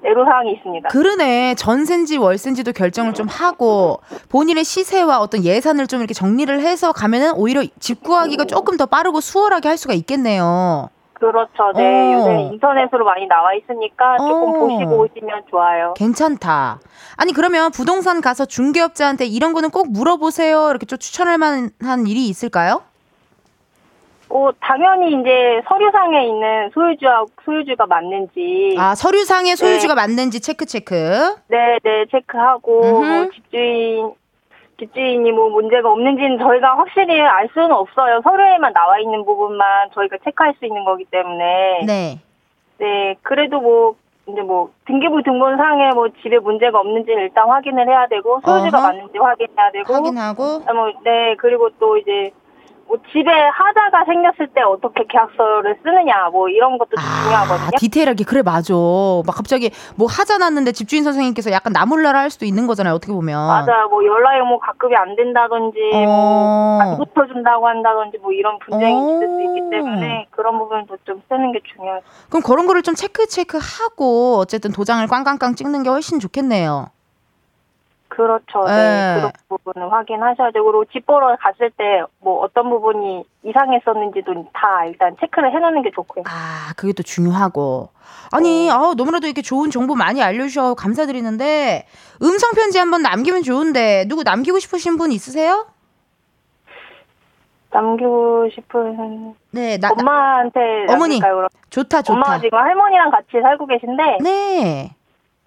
애로사항이 있습니다. 그러네. 전세인지 월세인지도 결정을 좀 하고 본인의 시세와 어떤 예산을 좀 이렇게 정리를 해서 가면은 오히려 집 구하기가 조금 더 빠르고 수월하게 할 수가 있겠네요. 그렇죠. 네. 어. 요새 인터넷으로 많이 나와 있으니까 조금 어. 보시고 오시면 좋아요. 괜찮다. 아니 그러면 부동산 가서 중개업자한테 이런 거는 꼭 물어보세요. 이렇게 좀 추천할 만한 일이 있을까요? 어, 당연히 이제 서류상에 있는 소유주와 소유주가 맞는지 아 서류상의 소유주가 맞는지 체크 체크. 네, 네, 체크하고. 뭐 집주인 집주인이 뭐 문제가 없는지는 저희가 확실히 알 수는 없어요. 서류에만 나와 있는 부분만 저희가 체크할 수 있는 거기 때문에 네. 네, 그래도 뭐 이제 뭐 등기부 등본상에 뭐 집에 문제가 없는지 일단 확인을 해야 되고 소유주가 어허. 맞는지 확인해야 되고 확인하고 아, 뭐, 네, 그리고 또 이제, 뭐, 집에 하자가 생겼을 때 어떻게 계약서를 쓰느냐, 뭐, 이런 것도 좀 중요하거든요. 아, 디테일하게 그래 맞아. 막 갑자기 뭐 하자 났는데 집주인 선생님께서 약간 나몰라라 할 수도 있는 거잖아요. 어떻게 보면. 맞아요. 뭐, 연락이 뭐, 가급이 안 된다든지, 뭐, 안 어. 붙여준다고 한다든지, 뭐, 이런 분쟁이 어. 있을 수 있기 때문에, 그런 부분도 좀 쓰는 게 중요해요. 그럼 그런 거를 좀 체크 체크 하고 어쨌든 도장을 꽝꽝꽝 찍는 게 훨씬 좋겠네요. 그렇죠. 네. 네. 그런 부분을 확인하셔야 되고, 그리고 집 보러 갔을 때, 뭐, 어떤 부분이 이상했었는지도 다 일단 체크를 해놓는 게 좋고요. 아, 그게 또 중요하고. 아니, 아우, 너무나도 이렇게 좋은 정보 많이 알려주셔서 감사드리는데, 음성편지 한번 남기면 좋은데, 누구 남기고 싶으신 분 있으세요? 남기고 싶은, 네, 나, 나- 엄마한테 어머니. 좋다, 좋다. 엄마가 지금 할머니랑 같이 살고 계신데, 네.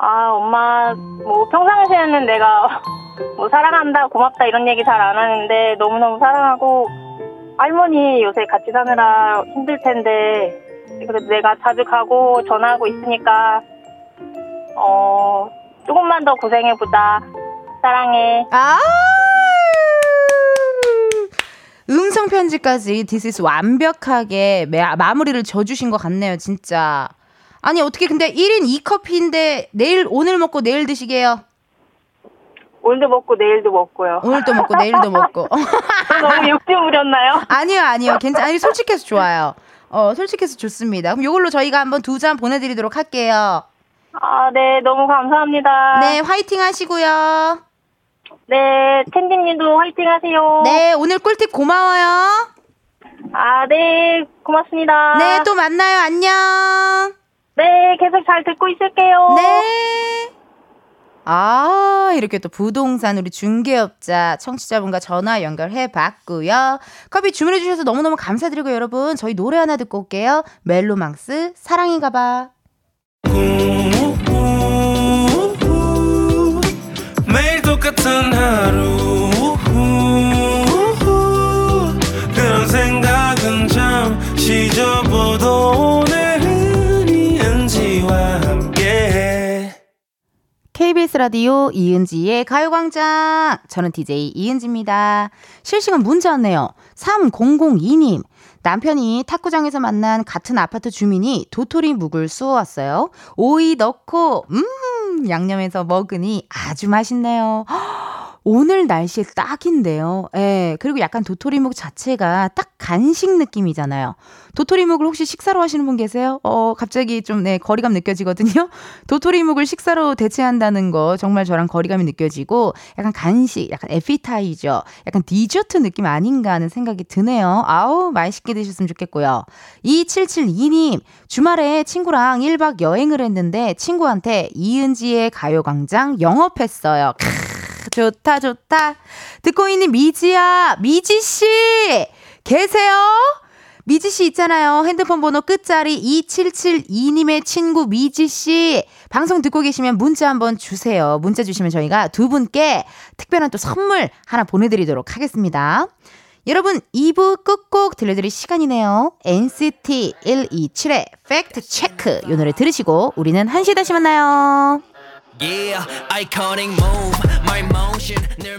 아, 엄마, 뭐, 평상시에는 내가, 뭐, 사랑한다, 고맙다, 이런 얘기 잘 안 하는데, 너무너무 사랑하고, 할머니 요새 같이 사느라 힘들 텐데, 그래도 내가 자주 가고 전화하고 있으니까, 어, 조금만 더 고생해보자. 사랑해. 아! 음성 편지까지 디스스 완벽하게 마- 마무리를 져주신 것 같네요, 진짜. 아니, 어떻게 근데 1인 2커피인데 내일, 오늘 먹고 내일 드시게요? 오늘도 먹고 내일도 먹고요. 오늘도 먹고 내일도 먹고. 너무 욕심 부렸나요? 아니요, 아니요. 괜찮, 아니, 솔직해서 좋아요. 어, 솔직해서 좋습니다. 그럼 이걸로 저희가 한번 두 잔 보내 드리도록 할게요. 아, 네, 너무 감사합니다. 네, 화이팅 하시고요. 네, 텐디님도 화이팅 하세요. 네, 오늘 꿀팁 고마워요. 아, 네, 고맙습니다. 네, 또 만나요. 안녕. 네, 계속 잘 듣고 있을게요. 네. 아, 이렇게 또 부동산 우리 중개업자 청취자분과 전화 연결해 봤고요. 커피 주문해 주셔서 너무너무 감사드리고 여러분, 저희 노래 하나 듣고 올게요. 멜로망스 사랑인가 봐. 매일 똑같은 하루 그런 생각은 잠시 접어도 KBS 라디오 이은지의 가요광장 저는 DJ 이은지입니다. 실시간 문자 왔네요. 3002님 남편이 탁구장에서 만난 같은 아파트 주민이 도토리 묵을 쑤어왔어요. 오이 넣고 음 양념해서 먹으니 아주 맛있네요. 오늘 날씨에 딱인데요. 예. 그리고 약간 도토리묵 자체가 딱 간식 느낌이잖아요. 도토리묵을 혹시 식사로 하시는 분 계세요? 어, 갑자기 좀, 네, 거리감 느껴지거든요? 도토리묵을 식사로 대체한다는 거 정말 저랑 거리감이 느껴지고 약간 간식, 약간 에피타이저, 약간 디저트 느낌 아닌가 하는 생각이 드네요. 아우, 맛있게 드셨으면 좋겠고요. 2772님, 주말에 친구랑 1박 여행을 했는데 친구한테 이은지의 가요광장 영업했어요. 크 좋다, 좋다. 듣고 있는 미지야, 미지씨! 계세요? 미지씨 있잖아요. 핸드폰 번호 끝자리 2772님의 친구 미지씨. 방송 듣고 계시면 문자 한번 주세요. 문자 주시면 저희가 두 분께 특별한 또 선물 하나 보내드리도록 하겠습니다. 여러분, 2부 끝곡 들려드릴 시간이네요. NCT 127의 팩트 체크. 이 노래 들으시고 우리는 1시 다시 만나요. Yeah, iconic move, my motion, 늘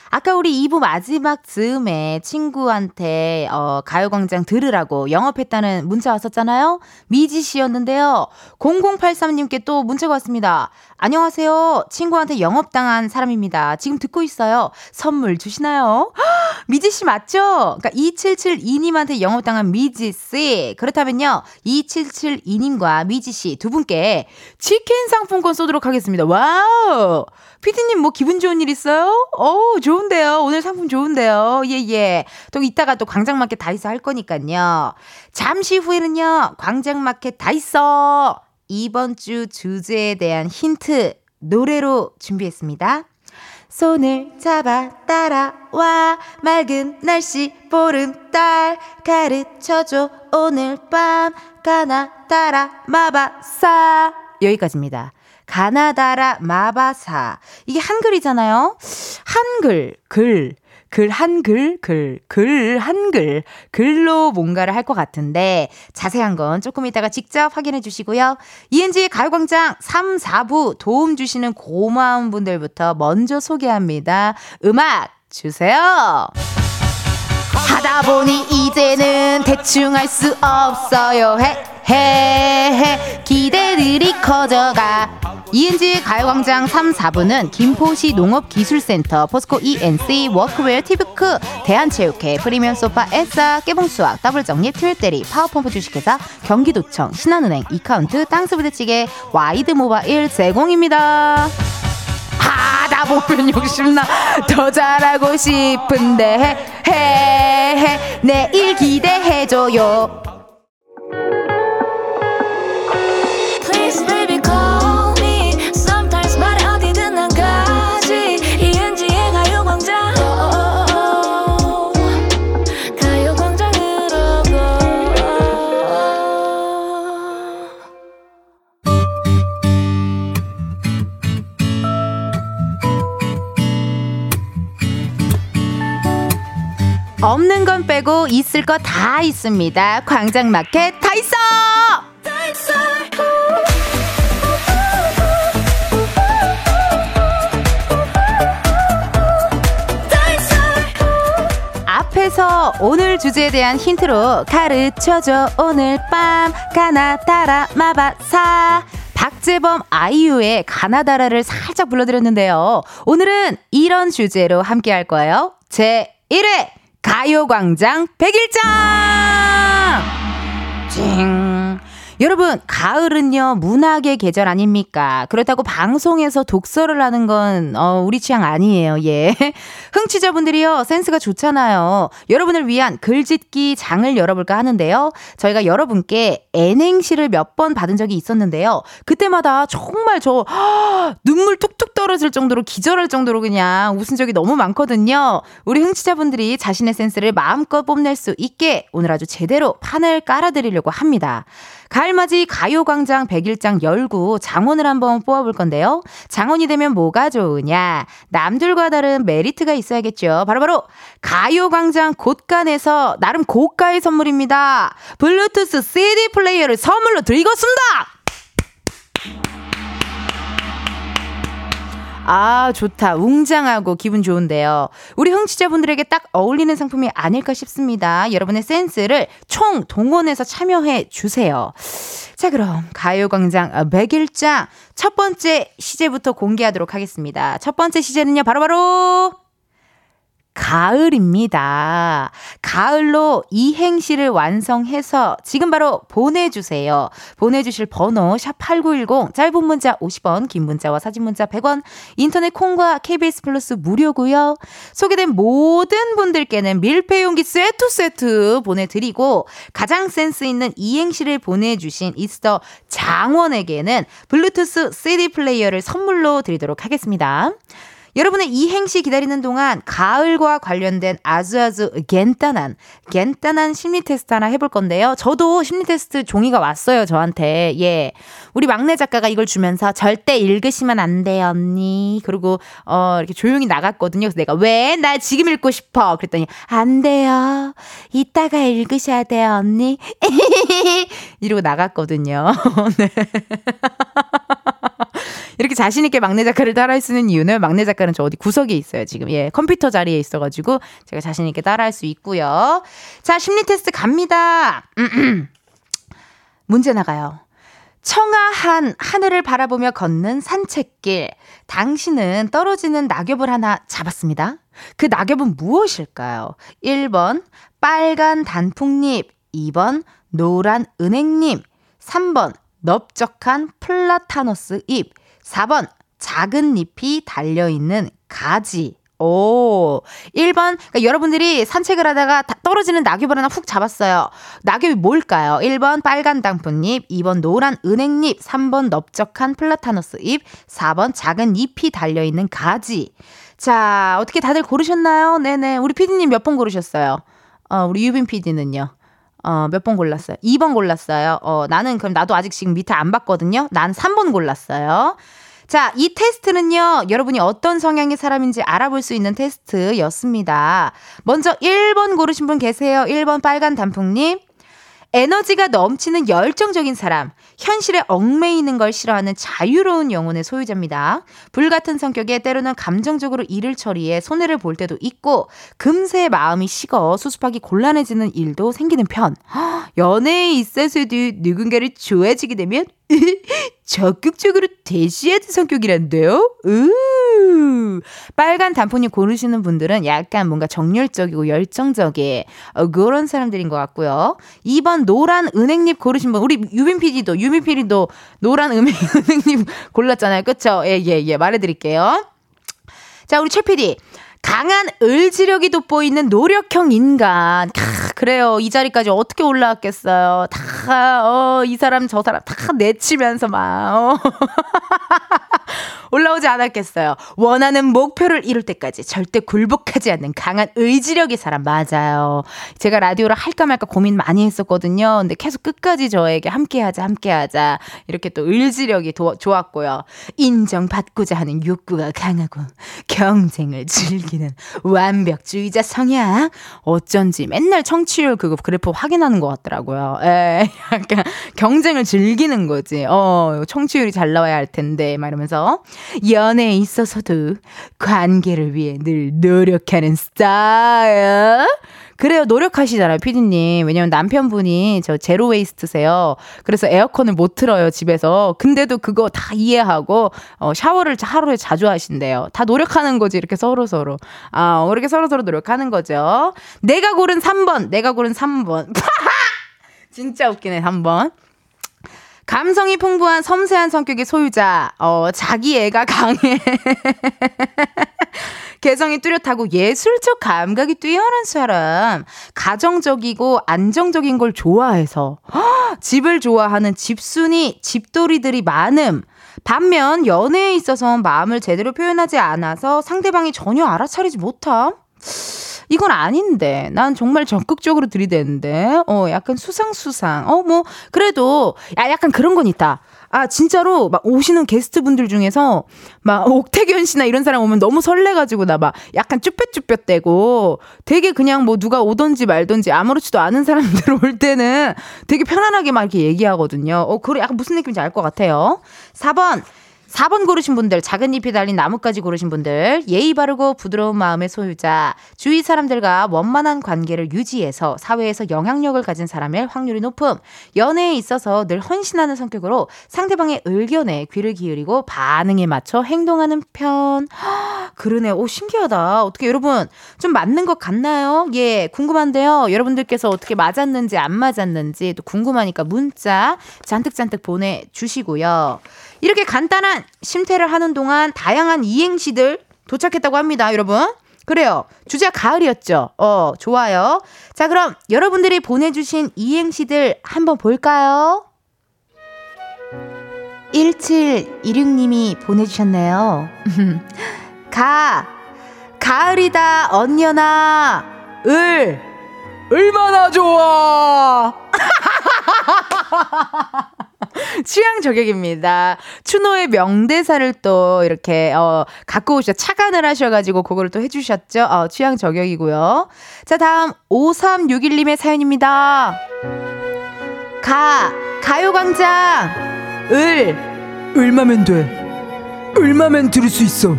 아까 우리 2부 마지막 즈음에 친구한테 어, 가요광장 들으라고 영업했다는 문자 왔었잖아요. 미지 씨였는데요. 0083님께 또 문자가 왔습니다. 안녕하세요. 친구한테 영업당한 사람입니다. 지금 듣고 있어요. 선물 주시나요? 미지 씨 맞죠? 그러니까 2772님한테 영업당한 미지 씨. 그렇다면요. 2772님과 미지 씨 두 분께 치킨 상품권 쏘도록 하겠습니다. 와우! 피디님 뭐 기분 좋은 일 있어요? 어 좋은데요. 오늘 상품 좋은데요. 예, 예. 또 이따가 또 광장마켓 다 있어 할 거니까요. 잠시 후에는요. 광장마켓 다 있어. 이번 주 주제에 대한 힌트 노래로 준비했습니다. 손을 잡아 따라와 맑은 날씨 보름달 가르쳐줘 오늘 밤 가나 따라 마바사 여기까지입니다. 가나다라 마바사. 이게 한글이잖아요. 한글, 글. 글, 한글, 글, 글, 한글. 글로 뭔가를 할 것 같은데 자세한 건 조금 이따가 직접 확인해 주시고요. 이은지의 가요광장 3, 4부 도움 주시는 고마운 분들부터 먼저 소개합니다. 음악 주세요. 하다 보니 이제는 대충 할 수 없어요. 해. 기대들이 커져가. 이은지 가요광장 3, 4부는 김포시 농업기술센터, 포스코 ENC, 워크웨어 티브크, 대한체육회, 프리미엄 소파 에싸, 깨봉수학, 더블정립, 트윌대리, 파워펌프 주식회사, 경기도청, 신한은행, 이카운트, 땅스부대찌개, 와이드 모바일 제공입니다. 하다 보면 욕심나 더 잘하고 싶은데 해, 해, 해, 내일 기대해줘요. 없는 건 빼고 있을 거 다 있습니다. 광장마켓 다 있어! 앞에서 그래서 오늘 주제에 대한 힌트로 가르쳐줘 오늘 밤 가나다라 마바사 박재범 아이유의 가나다라를 살짝 불러드렸는데요. 오늘은 이런 주제로 함께 할 거예요. 제 1회 가요광장 100일장! 찡! 여러분, 가을은요, 문학의 계절 아닙니까? 그렇다고 방송에서 독서를 하는 건, 어, 우리 취향 아니에요, 예. 흥취자분들이요, 센스가 좋잖아요. 여러분을 위한 글짓기 장을 열어볼까 하는데요. 저희가 여러분께 N행시를 몇 번 받은 적이 있었는데요. 그때마다 정말 저, 허, 눈물 뚝뚝 떨어질 정도로 기절할 정도로 그냥 웃은 적이 너무 많거든요. 우리 흥취자분들이 자신의 센스를 마음껏 뽐낼 수 있게 오늘 아주 제대로 판을 깔아드리려고 합니다. 가을맞이 가요광장 100일장 열고 장원을 한번 뽑아볼 건데요. 장원이 되면 뭐가 좋으냐? 남들과 다른 메리트가 있어야겠죠. 바로바로 바로 가요광장 곳간에서 나름 고가의 선물입니다. 블루투스 CD 플레이어를 선물로 드리겠습니다! 아, 좋다. 웅장하고 기분 좋은데요. 우리 흥취자분들에게 딱 어울리는 상품이 아닐까 싶습니다. 여러분의 센스를 총 동원해서 참여해 주세요. 자, 그럼 가요광장 100일장 첫 번째 시제부터 공개하도록 하겠습니다. 첫 번째 시제는요, 바로바로 바로 가을입니다. 가을로 이행시를 완성해서 지금 바로 보내주세요. 보내주실 번호 샵8910 짧은 문자 50원 긴 문자와 사진 문자 100원 인터넷 콩과 KBS 플러스 무료고요. 소개된 모든 분들께는 밀폐용기 세트 세트 보내드리고 가장 센스 있는 이행시를 보내주신 이스터 장원에게는 블루투스 CD 플레이어를 선물로 드리도록 하겠습니다. 여러분의 이 행시 기다리는 동안 가을과 관련된 아주 아주 간단한 간단한 심리 테스트 하나 해볼 건데요. 저도 심리 테스트 종이가 왔어요 저한테. 예, 우리 막내 작가가 이걸 주면서 절대 읽으시면 안 돼요 언니. 그리고 어 이렇게 조용히 나갔거든요. 그래서 내가 왜 나 지금 읽고 싶어? 그랬더니 안 돼요. 이따가 읽으셔야 돼요 언니. 이러고 나갔거든요. 네. 이렇게 자신 있게 막내 작가를 따라할 수 있는 이유는 막내 작가는 저 어디 구석에 있어요, 지금. 예, 컴퓨터 자리에 있어가지고 제가 자신 있게 따라할 수 있고요. 자, 심리 테스트 갑니다. 문제 나가요. 청아한 하늘을 바라보며 걷는 산책길. 당신은 떨어지는 낙엽을 하나 잡았습니다. 그 낙엽은 무엇일까요? 1번, 빨간 단풍잎. 2번, 노란 은행잎. 3번, 넓적한 플라타너스 잎. 4번, 작은 잎이 달려있는 가지. 오, 1번. 그러니까 여러분들이 산책을 하다가 떨어지는 낙엽을 하나 훅 잡았어요. 낙엽이 뭘까요? 1번 빨간 당분잎, 2번 노란 은행잎, 3번 넓적한 플라타너스 잎, 4번 작은 잎이 달려있는 가지. 자, 어떻게 다들 고르셨나요? 네네. 우리 피디님 몇 번 고르셨어요? 어, 우리 유빈 피디는요? 어, 몇 번 골랐어요? 2번 골랐어요. 어, 나는 그럼 나도 아직 지금 밑에 안 봤거든요. 난 3번 골랐어요. 자, 이 테스트는요, 여러분이 어떤 성향의 사람인지 알아볼 수 있는 테스트였습니다. 먼저 1번 고르신 분 계세요. 1번 빨간 단풍님. 에너지가 넘치는 열정적인 사람, 현실에 얽매이는 걸 싫어하는 자유로운 영혼의 소유자입니다. 불같은 성격에 때로는 감정적으로 일을 처리해 손해를 볼 때도 있고 금세 마음이 식어 수습하기 곤란해지는 일도 생기는 편. 연애에 있어서도 누군가를 좋아지게 되면 적극적으로 대시해드 성격이란데요? 으 빨간 단풍이 고르시는 분들은 약간 뭔가 정열적이고 열정적인 어, 그런 사람들인 것 같고요. 2번 노란 은행잎 고르신 분, 우리 유빈 PD도, 유빈 PD도 노란 은행, 은행잎 골랐잖아요. 그쵸? 예, 예, 예. 말해드릴게요. 자, 우리 최 PD. 강한 의지력이 돋보이는 노력형 인간. 캬, 그래요. 이 자리까지 어떻게 올라왔겠어요. 다, 어, 이 사람, 저 사람 다 내치면서 막, 어. 올라오지 않았겠어요. 원하는 목표를 이룰 때까지 절대 굴복하지 않는 강한 의지력의 사람 맞아요. 제가 라디오를 할까 말까 고민 많이 했었거든요. 근데 계속 끝까지 저에게 함께하자, 함께하자 이렇게 또 의지력이 도, 좋았고요. 인정받고자 하는 욕구가 강하고 경쟁을 즐기는 완벽주의자 성향. 어쩐지 맨날 청취율 그거 그래프 확인하는 것 같더라고요. 에, 약간 경쟁을 즐기는 거지. 어, 청취율이 잘 나와야 할 텐데, 막 이러면서. 연애에 있어서도 관계를 위해 늘 노력하는 스타일. 그래요. 노력하시잖아요, 피디님. 왜냐면 남편분이 저 제로 웨이스트세요. 그래서 에어컨을 못 틀어요, 집에서. 근데도 그거 다 이해하고, 어, 샤워를 하루에 자주 하신대요. 다 노력하는 거지, 이렇게 서로서로. 아, 이렇게 서로서로 노력하는 거죠. 내가 고른 3번, 내가 고른 3번. 진짜 웃기네, 3번. 감성이 풍부한 섬세한 성격의 소유자, 어, 자기 애가 강해. 개성이 뚜렷하고 예술적 감각이 뛰어난 사람. 가정적이고 안정적인 걸 좋아해서. 집을 좋아하는 집순이, 집돌이들이 많음. 반면 연애에 있어서 마음을 제대로 표현하지 않아서 상대방이 전혀 알아차리지 못함. 이건 아닌데. 난 정말 적극적으로 들이대는데. 어, 약간 수상수상. 어, 뭐, 그래도, 야, 약간 그런 건 있다. 아, 진짜로 막 오시는 게스트 분들 중에서 막 옥태견 씨나 이런 사람 오면 너무 설레가지고 나 막 약간 쭈뼛쭈뼛대고 되게 그냥 뭐 누가 오던지 말던지 아무렇지도 않은 사람들 올 때는 되게 편안하게 막 이렇게 얘기하거든요. 어, 그래. 약간 무슨 느낌인지 알 것 같아요. 4번. 4번 고르신 분들, 작은 잎이 달린 나뭇가지 고르신 분들, 예의 바르고 부드러운 마음의 소유자, 주위 사람들과 원만한 관계를 유지해서 사회에서 영향력을 가진 사람일 확률이 높음, 연애에 있어서 늘 헌신하는 성격으로 상대방의 의견에 귀를 기울이고 반응에 맞춰 행동하는 편. 그러네. 오, 신기하다. 어떻게 여러분, 좀 맞는 것 같나요? 예, 궁금한데요. 여러분들께서 어떻게 맞았는지 안 맞았는지 또 궁금하니까 문자 잔뜩잔뜩 보내주시고요. 이렇게 간단한 심태를 하는 동안 다양한 이행시들 도착했다고 합니다, 여러분. 그래요. 주제 가을이었죠. 어, 좋아요. 자, 그럼 여러분들이 보내주신 이행시들 한번 볼까요? 1726님이 보내주셨네요. 가, 가을이다, 언녀나, 을, 얼마나 좋아! 취향 저격입니다. 추노의 명대사를 또 이렇게 어 갖고 오셔 착안을 하셔가지고 그거를 또 해주셨죠. 어, 취향 저격이고요. 자 다음 5361님의 사연입니다. 가 가요광장 을 얼마면 돼? 얼마면 들을 수 있어?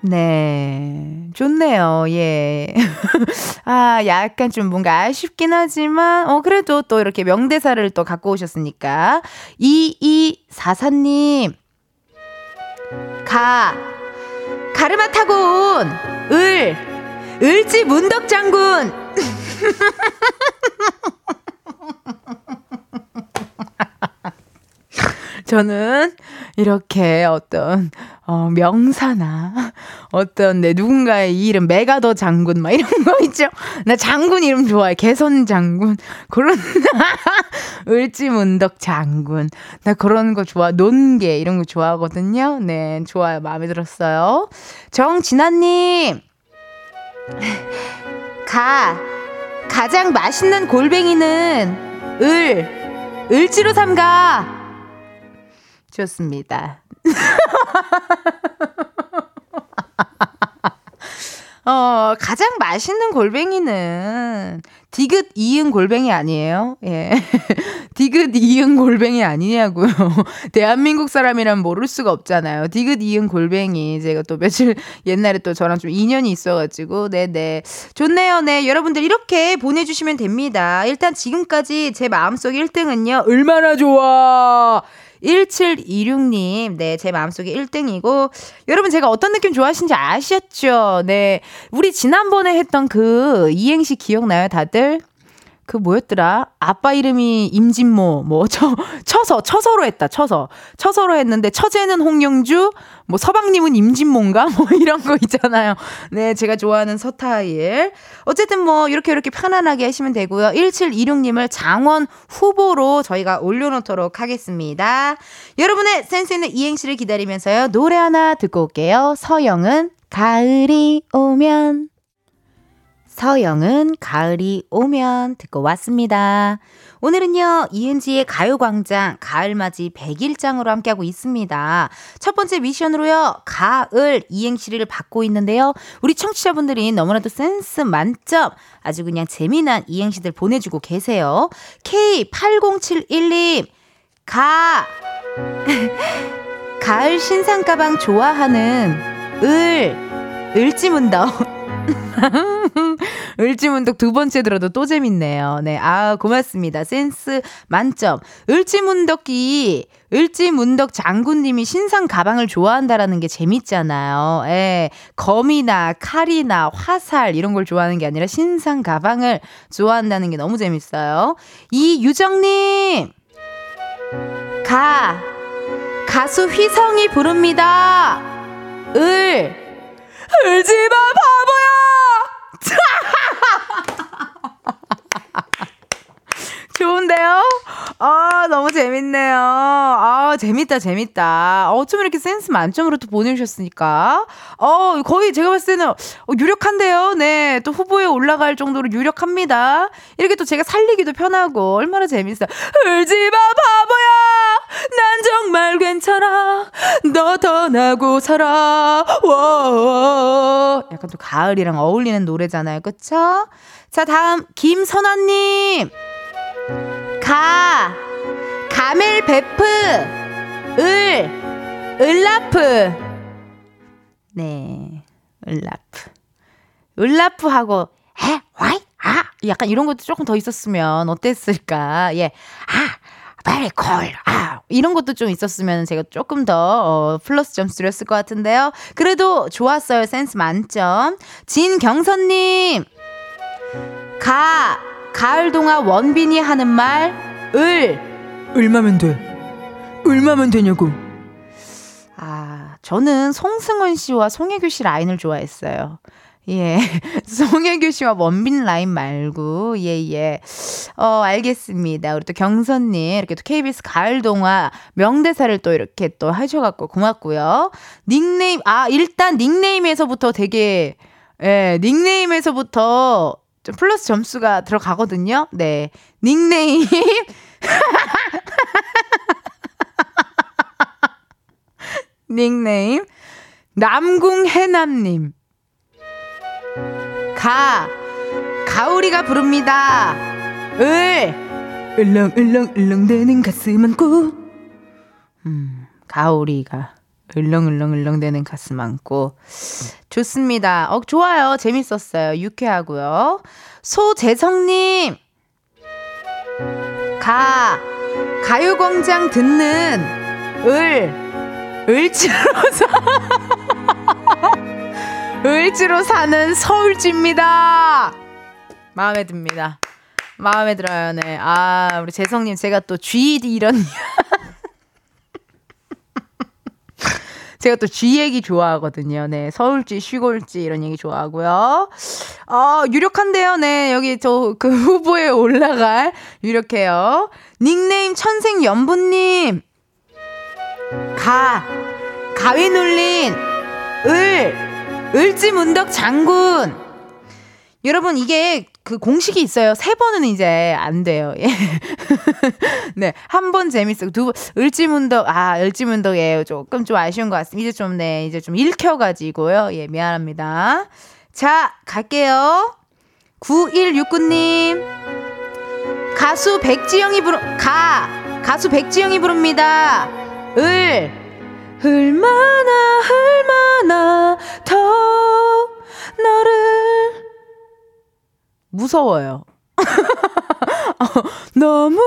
네. 좋네요. 예. 아, 약간 좀 뭔가 아쉽긴 하지만, 어, 그래도 또 이렇게 명대사를 또 갖고 오셨으니까. 2244님. 가. 가르마 타고 온. 을. 을지 문덕 장군. 저는 이렇게 어떤 어, 명사나 어떤 내 누군가의 이름 메가더 장군 막 이런 거 있죠. 나 장군 이름 좋아해. 개선 장군 그런 을지문덕 장군 나 그런 거 좋아. 논개 이런 거 좋아하거든요. 네 좋아요. 마음에 들었어요. 정진아님 가 가장 맛있는 골뱅이는 을 을지로 삼가 좋습니다. 어, 가장 맛있는 골뱅이는 디귿 이응 골뱅이 아니에요? 예. 디귿 이응 골뱅이 아니냐고요. 대한민국 사람이란 모를 수가 없잖아요. 디귿 이응 골뱅이. 제가 또 며칠 옛날에 또 저랑 좀 인연이 있어가지고, 네네. 네. 좋네요. 네. 여러분들 이렇게 보내주시면 됩니다. 일단 지금까지 제 마음속 1등은요, 얼마나 좋아! 1726님, 네, 제 마음속에 1등이고, 여러분 제가 어떤 느낌 좋아하시는지 아셨죠? 네. 우리 지난번에 했던 그 이행시 기억나요, 다들? 그 뭐였더라? 아빠 이름이 임진모, 뭐, 처, 처서, 처서로 했다, 처서. 처서로 했는데, 처제는 홍영주, 뭐, 서방님은 임진모인가? 뭐, 이런 거 있잖아요. 네, 제가 좋아하는 서타일. 어쨌든 뭐, 이렇게 이렇게 편안하게 하시면 되고요. 1726님을 장원 후보로 저희가 올려놓도록 하겠습니다. 여러분의 센스 있는 이행시를 기다리면서요. 노래 하나 듣고 올게요. 서영은 가을이 오면. 서영은 가을이 오면 듣고 왔습니다. 오늘은요, 이은지의 가요광장 가을맞이 100일장으로 함께하고 있습니다. 첫 번째 미션으로요, 가을 이행시를 받고 있는데요. 우리 청취자분들이 너무나도 센스 만점, 아주 그냥 재미난 이행시들 보내주고 계세요. K8071님, 가, 가을 신상 가방 좋아하는 을, 을지문덕. 을지문덕 두 번째 들어도 또 재밌네요. 네. 아, 고맙습니다. 센스 만점. 을지문덕이 을지문덕 장군님이 신상 가방을 좋아한다라는 게 재밌잖아요. 예. 검이나 칼이나 화살 이런 걸 좋아하는 게 아니라 신상 가방을 좋아한다는 게 너무 재밌어요. 이 유정님! 가! 가수 휘성이 부릅니다! 을! 울지마 바보야! 좋은데요? 아, 너무 재밌네요. 아, 재밌다, 재밌다. 어쩜 이렇게 센스 만점으로 또 보내주셨으니까. 어, 거의 제가 봤을 때는 어, 유력한데요. 네. 또 후보에 올라갈 정도로 유력합니다. 이렇게 또 제가 살리기도 편하고, 얼마나 재밌어요. 울지 마, 바보야! 난 정말 괜찮아. 너 떠나고 살아. 워 약간 또 가을이랑 어울리는 노래잖아요. 그쵸? 자, 다음, 김선아님. 가. 가멜 베프 을 을라프. 네 을라프. 을라프 하고 해 와이? 아? 약간 이런 것도 조금 더 있었으면 어땠을까? 예아 very cool 아 이런 것도 좀 있었으면 제가 조금 더 어, 플러스 점수 드렸을 것 같은데요. 그래도 좋았어요. 센스 만점. 진경선님. 가 가을 동화 원빈이 하는 말, 을. 얼마면 돼? 얼마면 되냐고. 아, 저는 송승헌 씨와 송혜교 씨 라인을 좋아했어요. 예. 송혜교 씨와 원빈 라인 말고, 예, 예. 어, 알겠습니다. 우리 또 경선님, 이렇게 또 KBS 가을 동화 명대사를 또 이렇게 또 하셔갖고 고맙고요. 닉네임, 아, 일단 닉네임에서부터 되게, 예, 닉네임에서부터 좀 플러스 점수가 들어가거든요. 네. 닉네임. 닉네임. 남궁해남님. 가. 가오리가 부릅니다. 을. 을렁을렁을렁대는 가슴 안고. 음, 가오리가. 을렁을렁을렁대는 가슴 안고. 좋습니다. 어, 좋아요. 재밌었어요. 유쾌하고요. 소재성님. 가. 가요광장 듣는 을. 을지로 사. 을지로 사는 서울지입니다. 마음에 듭니다. 마음에 들어요. 네. 아, 우리 재성님, 제가 또 GD 이런. 제가 또 G 얘기 좋아하거든요. 네. 서울지, 시골지 이런 얘기 좋아하고요. 어, 유력한데요. 네. 여기 저 그 후보에 올라갈 유력해요. 닉네임 천생연분님. 가. 가위 눌린 을. 을지문덕 장군. 여러분 이게 그 공식이 있어요. 세 번은 이제 안 돼요. 예. 네. 한 번 재밌어. 두 번, 을지문덕, 아, 을지문덕에 조금 좀 아쉬운 것 같습니다. 이제 좀, 네, 이제 좀 읽혀가지고요. 예, 미안합니다. 자, 갈게요. 9169님. 가수 백지영이 부르, 가! 가수 백지영이 부릅니다. 을. 얼마나, 얼마나 더 너를 무서워요. 어, 너무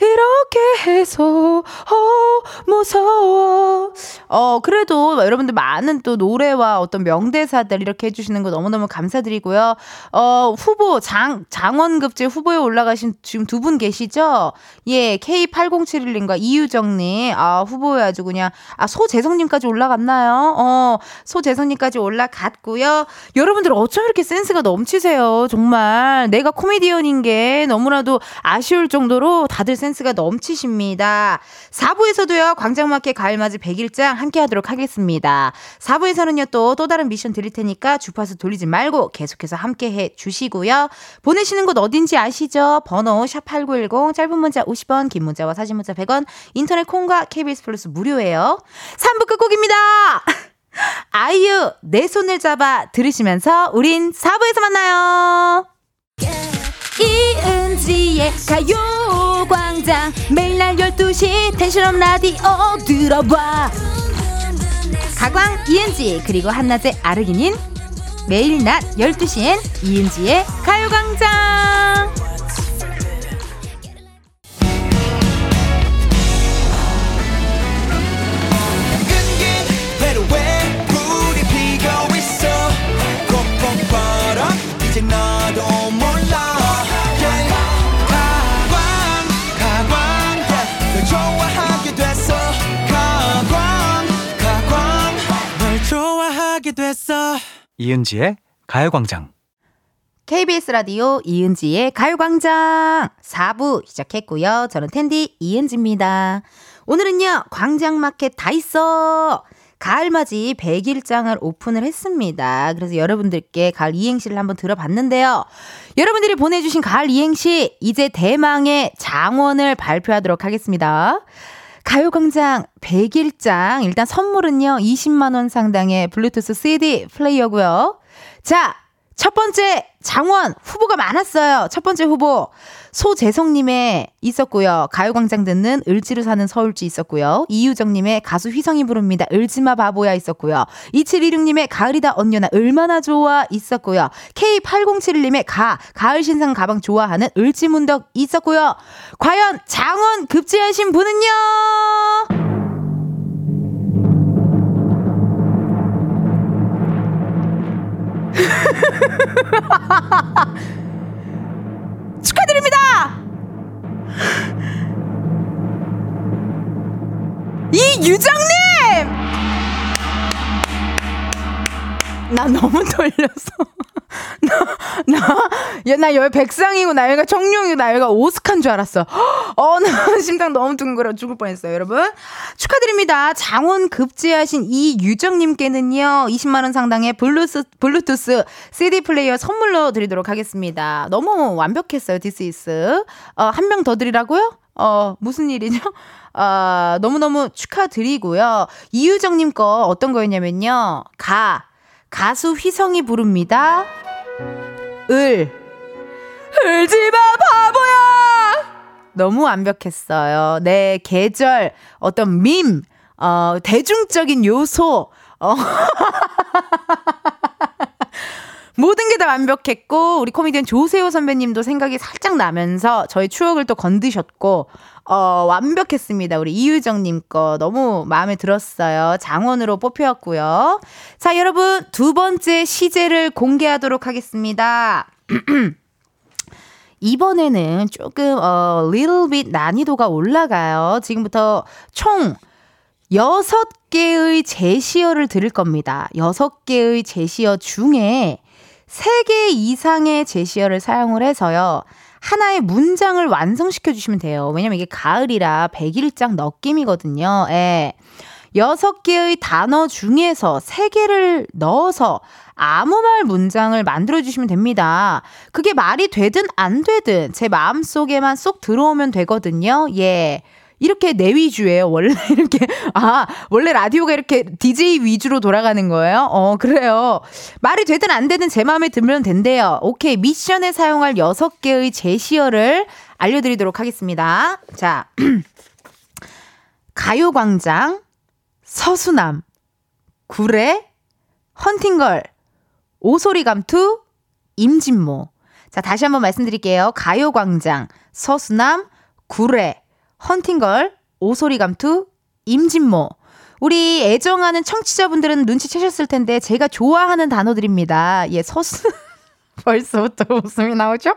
이렇게 해서 어 무서워. 어 그래도 여러분들 많은 또 노래와 어떤 명대사들 이렇게 해주시는 거 너무너무 감사드리고요. 어 후보 장 장원급제 후보에 올라가신 지금 두 분 계시죠? 예 K8071님과 이유정님 아 후보에 아주 그냥 아 소재성님까지 올라갔나요? 어 소재성님까지 올라갔고요. 여러분들 어쩜 이렇게 센스가 넘치세요? 정말 내가 코미디언 인게 너무나도 아쉬울 정도로 다들 센스가 넘치십니다. 4부에서도요, 광장마켓 가을맞이 100일장 함께 하도록 하겠습니다. 4부에서는요, 또, 또 다른 미션 드릴 테니까 주파수 돌리지 말고 계속해서 함께 해 주시고요. 보내시는 곳 어딘지 아시죠? 번호 샵8910, 짧은 문자 50원, 긴 문자와 사진 문자 100원, 인터넷 콩과 KBS 플러스 무료예요. 3부 끝곡입니다! 아이유, 내 손을 잡아 들으시면서 우린 4부에서 만나요! 이은지의 가요광장. 매일 날 12시 텐션업 라디오 들어봐. 가광 이은지 그리고 한낮의 아르기닌. 매일 낮 12시엔 이은지의 가요 가요광장! 이은지의 가요광장. KBS 라디오 이은지의 가요광장 4부 시작했고요. 저는 텐디 이은지입니다. 오늘은요, 광장마켓 다 있어! 가을맞이 100일장을 오픈을 했습니다. 그래서 여러분들께 가을 이행시를 한번 들어봤는데요. 여러분들이 보내주신 가을 이행시, 이제 대망의 장원을 발표하도록 하겠습니다. 가요광장 100일장 일단 선물은요 20만 원 상당의 블루투스 CD 플레이어고요. 자, 첫 번째 장원 후보가 많았어요. 첫 번째 후보 소재성님의 있었고요. 가요광장 듣는 을지로 사는 서울지 있었고요. 이유정님의 가수 휘성이 부릅니다. 을지마 바보야 있었고요. 2716님의 가을이다 언녀나 얼마나 좋아 있었고요. K8071님의 가 가을 신상 가방 좋아하는 을지문덕 있었고요. 과연 장원 급제하신 분은요? 축하드립니다! 이유정님! 나 너무 떨렸어. 나, 나, 야, 나 여기 백상이고, 나 여기가 청룡이고, 나 여기가 오스카인 줄 알았어. 어, 나 심장 너무 두근거려 죽을 뻔했어요, 여러분. 축하드립니다. 장원 급제하신 이유정님께는요, 20만원 상당의 블루스, 블루투스 CD 플레이어 선물로 드리도록 하겠습니다. 너무 완벽했어요, this is. 어, 한 명 더 드리라고요? 어, 무슨 일이죠? 어, 너무너무 축하드리고요. 이유정님 거 어떤 거였냐면요. 가. 가수 휘성이 부릅니다. 을. 을지마 바보야! 너무 완벽했어요. 네, 계절, 어떤 밈, 어, 대중적인 요소, 어. 모든 게 다 완벽했고 우리 코미디언 조세호 선배님도 생각이 살짝 나면서 저희 추억을 또 건드셨고 어 완벽했습니다. 우리 이유정 님 거 너무 마음에 들었어요. 장원으로 뽑혔고요. 자 여러분 두 번째 시제를 공개하도록 하겠습니다. 이번에는 조금 어 little bit 난이도가 올라가요. 지금부터 총 여섯 개의 제시어를 들을 겁니다. 여섯 개의 제시어 중에 3개 이상의 제시어를 사용을 해서요. 하나의 문장을 완성시켜 주시면 돼요. 왜냐면 이게 가을이라 100일장 느낌이거든요. 예. 6개의 단어 중에서 3개를 넣어서 아무 말 문장을 만들어 주시면 됩니다. 그게 말이 되든 안 되든 제 마음속에만 쏙 들어오면 되거든요. 예. 이렇게 내 위주예요. 원래 이렇게 아 원래 라디오가 이렇게 DJ 위주로 돌아가는 거예요. 어 그래요. 말이 되든 안 되든 제 마음에 들면 된대요. 오케이 미션에 사용할 6 개의 제시어를 알려드리도록 하겠습니다. 자 가요광장 서수남 구례 헌팅걸 오소리 감투 임진모 자 다시 한번 말씀드릴게요. 가요광장 서수남 구례 헌팅걸, 오소리 감투, 임진모. 우리 애정하는 청취자분들은 눈치채셨을 텐데 제가 좋아하는 단어들입니다. 예, 서수. 벌써부터 웃음이 나오죠?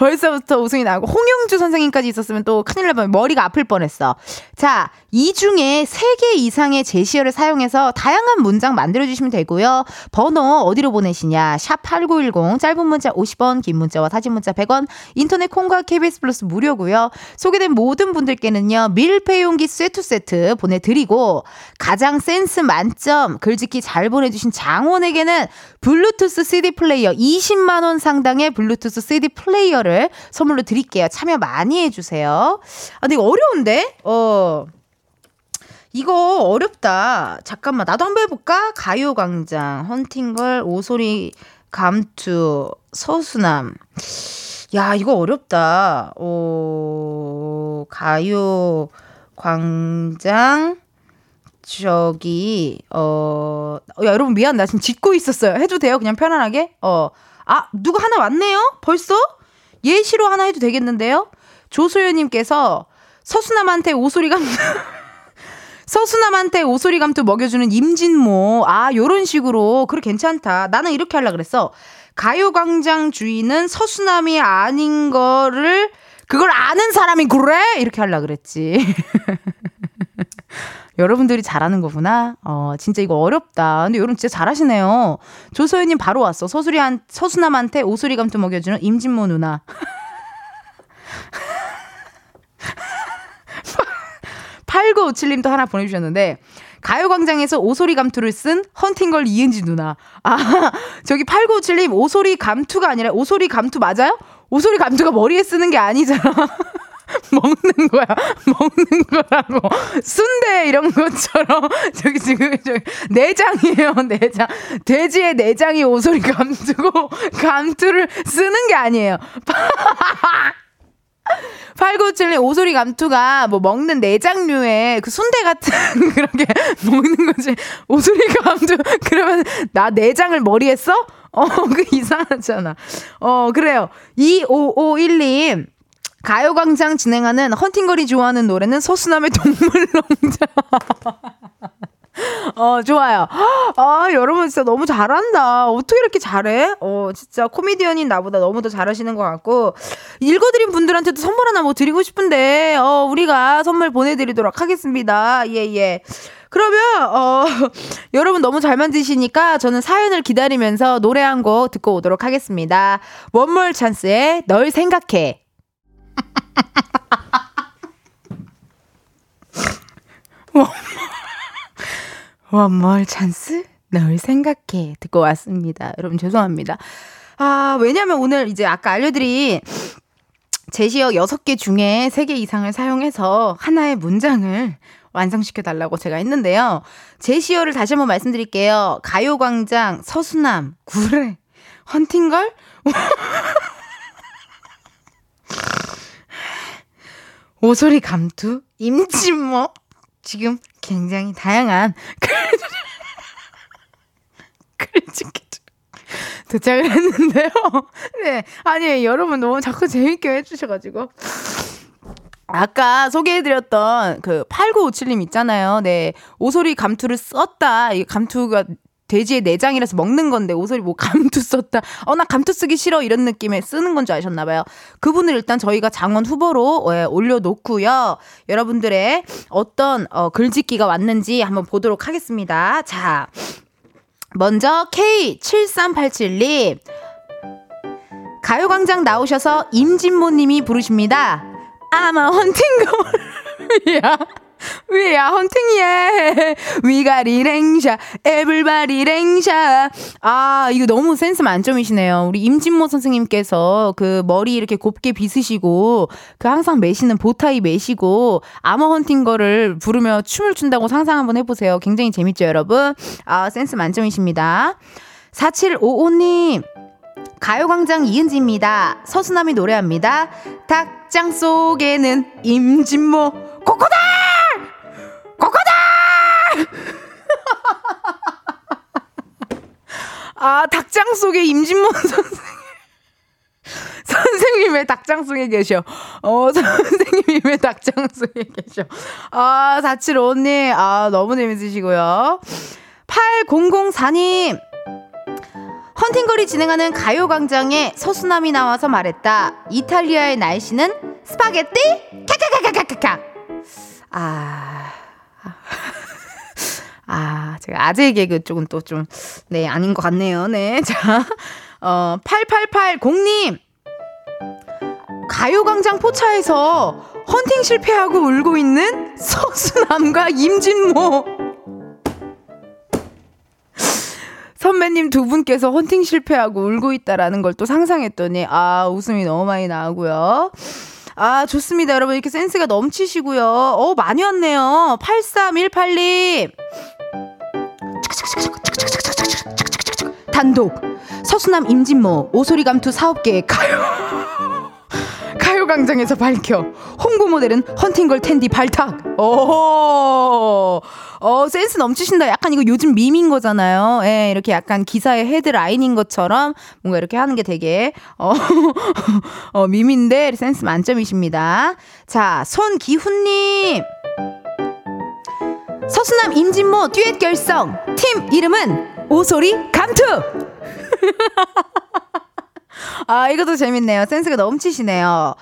벌써부터 웃음이 나고 홍영주 선생님까지 있었으면 또 큰일 날 뻔, 머리가 아플 뻔했어. 자, 이 중에 3개 이상의 제시어를 사용해서 다양한 문장 만들어주시면 되고요. 번호 어디로 보내시냐? 샵 8910, 짧은 문자 50원, 긴 문자와 사진 문자 100원, 인터넷 콩과 KBS 플러스 무료고요. 소개된 모든 분들께는요, 밀폐용기 세트 세트 보내드리고, 가장 센스 만점, 글짓기 잘 보내주신 장원에게는 블루투스 CD 플레이어 20만원 상당의 블루투스 CD 플레이어를 선물로 드릴게요. 참여 많이 해주세요. 아, 근데 이거 어려운데? 어. 이거 어렵다. 잠깐만, 나도 한번 해볼까? 가요광장, 헌팅걸, 오소리, 감투, 서수남. 야, 이거 어렵다. 어, 가요, 광장, 저기, 어, 야, 여러분 미안. 나 지금 짓고 있었어요. 해도 돼요? 그냥 편안하게? 어, 아, 누가 하나 왔네요? 벌써? 예시로 하나 해도 되겠는데요? 조소연님께서 서수남한테 오소리 감투, 서수남한테 오소리 감투 먹여주는 임진모. 아, 요런 식으로. 그래, 괜찮다. 나는 이렇게 하려 그랬어. 가요광장 주인은 서수남이 아닌 거를, 그걸 아는 사람이 그래? 이렇게 하려 그랬지. 여러분들이 잘하는 거구나. 어, 진짜 이거 어렵다. 근데 여러분 진짜 잘하시네요. 조소연님 바로 왔어. 서수리한, 서수남한테 오소리 감투 먹여주는 임진모 누나. 8957님도 하나 보내주셨는데, 가요광장에서 오소리 감투를 쓴 헌팅걸 이은지 누나. 아, 저기 8957님, 오소리 감투가 아니라 오소리 감투 맞아요? 오소리 감투가 머리에 쓰는 게 아니잖아. 먹는 거야. 먹는 거라고. 순대 이런 것처럼 저기 지금 저기 내장이에요. 내장. 돼지의 내장이 오소리 감투고 감투를 쓰는 게 아니에요. 8957님 오소리 감투가 뭐 먹는 내장류의 그 순대 같은 그런 게 먹는 거지. 오소리 감투 그러면 나 내장을 머리에 써? 어, 그 이상하잖아. 어, 그래요. 2551님. 가요광장 진행하는 헌팅거리 좋아하는 노래는 서수남의 동물농장. 어, 좋아요. 아, 여러분 진짜 너무 잘한다. 어떻게 이렇게 잘해? 어, 진짜 코미디언인 나보다 너무 더 잘하시는 것 같고. 읽어드린 분들한테도 선물 하나 뭐 드리고 싶은데, 어, 우리가 선물 보내드리도록 하겠습니다. 예, 예. 그러면, 어, 여러분 너무 잘 만드시니까 저는 사연을 기다리면서 노래 한 곡 듣고 오도록 하겠습니다. 원몰 찬스의 널 생각해. 원몰 찬스 널 생각해 듣고 왔습니다. 여러분 죄송합니다. 아 왜냐면 오늘 이제 아까 알려드린 제시어 6개 중에 3개 이상을 사용해서 하나의 문장을 완성시켜 달라고 제가 했는데요. 제시어를 다시 한번 말씀드릴게요. 가요광장, 서수남, 구례, 헌팅걸? 오소리 감투, 임진모. 지금 굉장히 다양한 글짓기 도착을 했는데요. 네. 아니, 여러분 너무 자꾸 재밌게 해주셔가지고. 아까 소개해드렸던 그 8957님 있잖아요. 네. 오소리 감투를 썼다. 이 감투가 돼지의 내장이라서 먹는 건데 오소리 뭐 감투 썼다. 어, 나 감투 쓰기 싫어. 이런 느낌에 쓰는 건 줄 아셨나 봐요. 그분을 일단 저희가 장원 후보로 예, 올려놓고요. 여러분들의 어떤 어, 글짓기가 왔는지 한번 보도록 하겠습니다. 자. 먼저 K7387님. 가요광장 나오셔서 임진모님이 부르십니다. 아마 헌팅걸이야. 위야 헌팅예 위가리 랭샤 에블바리 랭샤 아 이거 너무 센스 만점이시네요 우리 임진모 선생님께서 그 머리 이렇게 곱게 빗으시고 그 항상 매시는 보타이 매시고 아머 헌팅 거를 부르며 춤을 춘다고 상상 한번 해보세요 굉장히 재밌죠 여러분 아 센스 만점이십니다 4755님 가요광장 이은지입니다. 서수남이 노래합니다. 닭장 속에는 임진모 코코다! 코코다! 아, 닭장 속에 임진모 선생님. 선생님 왜 닭장 속에 계셔? 어, 선생님이 왜 닭장 속에 계셔? 아, 475님. 아, 너무 재밌으시고요. 8004님. 헌팅걸이 진행하는 가요광장에 서수남이 나와서 말했다. 이탈리아의 날씨는 스파게티? 카카카카카카. 아. 아, 제가 아재 개그 쪽은 또 좀, 네, 아닌 것 같네요. 네. 자, 어, 8880님. 가요광장 포차에서 헌팅 실패하고 울고 있는 서수남과 임진모. 선배님 두 분께서 헌팅 실패하고 울고 있다라는 걸 또 상상했더니, 아, 웃음이 너무 많이 나오고요. 아, 좋습니다. 여러분, 이렇게 센스가 넘치시고요. 어, 많이 왔네요. 8318님. 단독. 서수남 임진모 오소리 감투 사업계에 가요. 가요광장에서 밝혀 홍보 모델은 헌팅걸 텐디 발탁. 오, 어, 센스 넘치신다. 약간 이거 요즘 밈인 거잖아요. 예, 이렇게 약간 기사의 헤드라인인 것처럼 뭔가 이렇게 하는 게 되게, 어, 어 밈인데 센스 만점이십니다. 자, 손기훈님. 서수남 임진모 듀엣 결성. 팀 이름은 오소리 감투! 아, 이것도 재밌네요. 센스가 넘치시네요.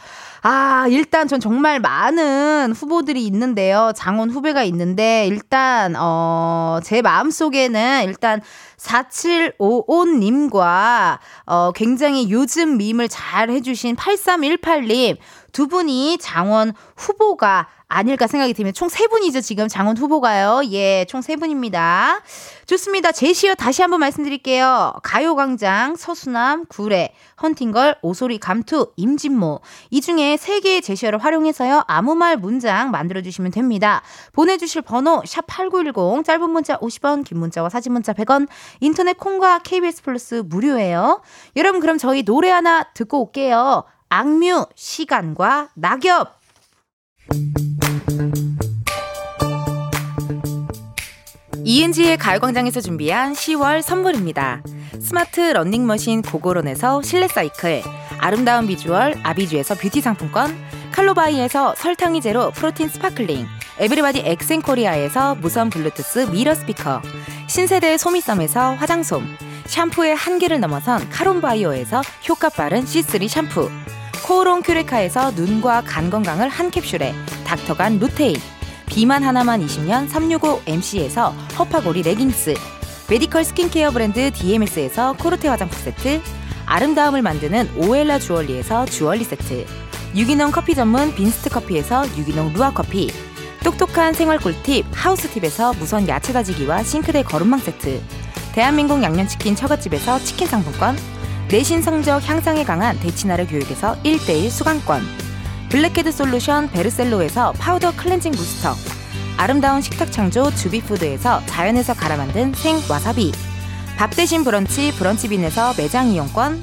아, 일단 전 정말 많은 후보들이 있는데요. 장원 후배가 있는데, 일단, 어, 제 마음속에는 일단 4755님과, 어, 굉장히 요즘 밈을 잘 해주신 8318님, 두 분이 장원 후보가 아닐까 생각이 들면 총 세 분이죠. 지금 장원 후보가요. 예, 총 세 분입니다. 좋습니다. 제시어 다시 한번 말씀드릴게요. 가요광장, 서수남, 구례, 헌팅걸, 오소리, 감투, 임진모. 이 중에 세 개의 제시어를 활용해서요. 아무 말 문장 만들어주시면 됩니다. 보내주실 번호, 샵 8910, 짧은 문자 50원, 긴 문자와 사진 문자 100원, 인터넷 콩과 KBS 플러스 무료예요. 여러분, 그럼 저희 노래 하나 듣고 올게요. 악뮤, 시간과 낙엽. 이은지의 가요광장에서 준비한 10월 선물입니다. 스마트 러닝머신 고고런에서 실내 사이클, 아름다운 비주얼 아비주에서 뷰티 상품권, 칼로바이에서 설탕이 제로 프로틴 sparkling, 에브리바디 엑센코리아에서 무선 블루투스 미러 스피커, 신세대 소미썸에서 화장솜, 샴푸의 한계를 넘어선 카론바이오에서 효과 빠른 C3 샴푸, 코오롱 큐레카에서 눈과 간 건강을 한 캡슐에 닥터간 루테인. 비만 하나만 20년 365MC에서 허파고리 레깅스. 메디컬 스킨케어 브랜드 DMS에서 코르테 화장품 세트. 아름다움을 만드는 오엘라 주얼리에서 주얼리 세트. 유기농 커피 전문 빈스트 커피에서 유기농 루아 커피. 똑똑한 생활 꿀팁 하우스팁에서 무선 야채 다지기와 싱크대 거름망 세트 대한민국 양념치킨 처갓집에서 치킨 상품권 내신 성적 향상에 강한 대치나래 교육에서 1대1 수강권 블랙헤드 솔루션 베르셀로에서 파우더 클렌징 부스터 아름다운 식탁 창조 주비푸드에서 자연에서 갈아 만든 생 와사비 밥 대신 브런치 브런치빈에서 매장 이용권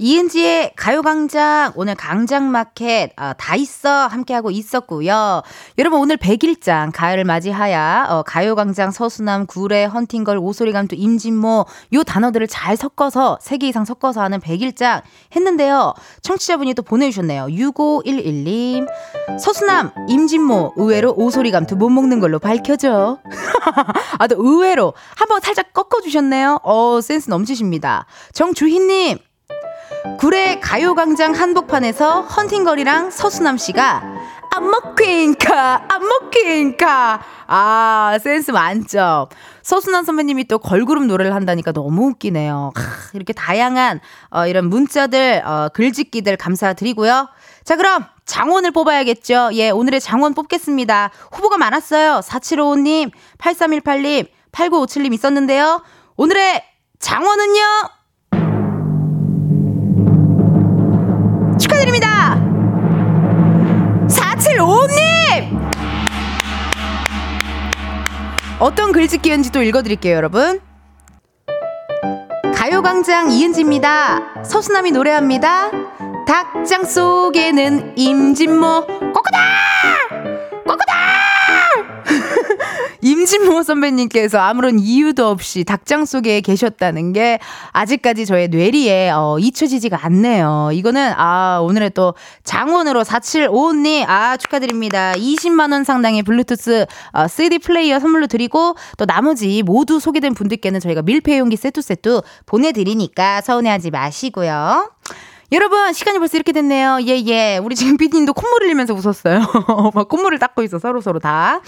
이은지의 가요광장, 오늘 강장마켓, 어, 다 있어, 함께하고 있었고요. 여러분, 오늘 100일장, 가을을 맞이하여, 어, 가요광장, 서수남, 구례, 헌팅걸, 오소리감투, 임진모, 요 단어들을 잘 섞어서, 3개 이상 섞어서 하는 100일장 했는데요. 청취자분이 또 보내주셨네요. 6511님, 서수남, 임진모, 의외로 오소리감투 못 먹는 걸로 밝혀져. 아, 또 의외로. 한번 살짝 꺾어주셨네요. 어, 센스 넘치십니다. 정주희님, 구례 가요광장 한복판에서 헌팅거리랑 서수남 씨가 안 먹긴가 안 먹긴가. 아 센스 만점. 서수남 선배님이 또 걸그룹 노래를 한다니까 너무 웃기네요. 하, 이렇게 다양한 어, 이런 문자들 어, 글짓기들 감사드리고요. 자 그럼 장원을 뽑아야겠죠? 예 오늘의 장원 뽑겠습니다. 후보가 많았어요. 4755님 8318님 8957님 있었는데요. 오늘의 장원은요 475님! 어떤 글짓기였는지 또 읽어드릴게요, 여러분. 가요광장 이은지입니다. 서수남이 노래합니다. 닭장 속에는 임진모 꼬꼬다! 꼬꼬다! 임진모 선배님께서 아무런 이유도 없이 닭장 속에 계셨다는 게 아직까지 저의 뇌리에 어, 잊혀지지가 않네요. 이거는 아 오늘의 또 장원으로 4755님 아 축하드립니다. 20만 원 상당의 블루투스 어, CD 플레이어 선물로 드리고 또 나머지 모두 소개된 분들께는 저희가 밀폐 용기 세트 세트 보내 드리니까 서운해하지 마시고요. 여러분 시간이 벌써 이렇게 됐네요. 예예. 예. 우리 지금 피디님도 콧물 흘리면서 웃었어요. 막 콧물을 닦고 있어 서로 서로 다.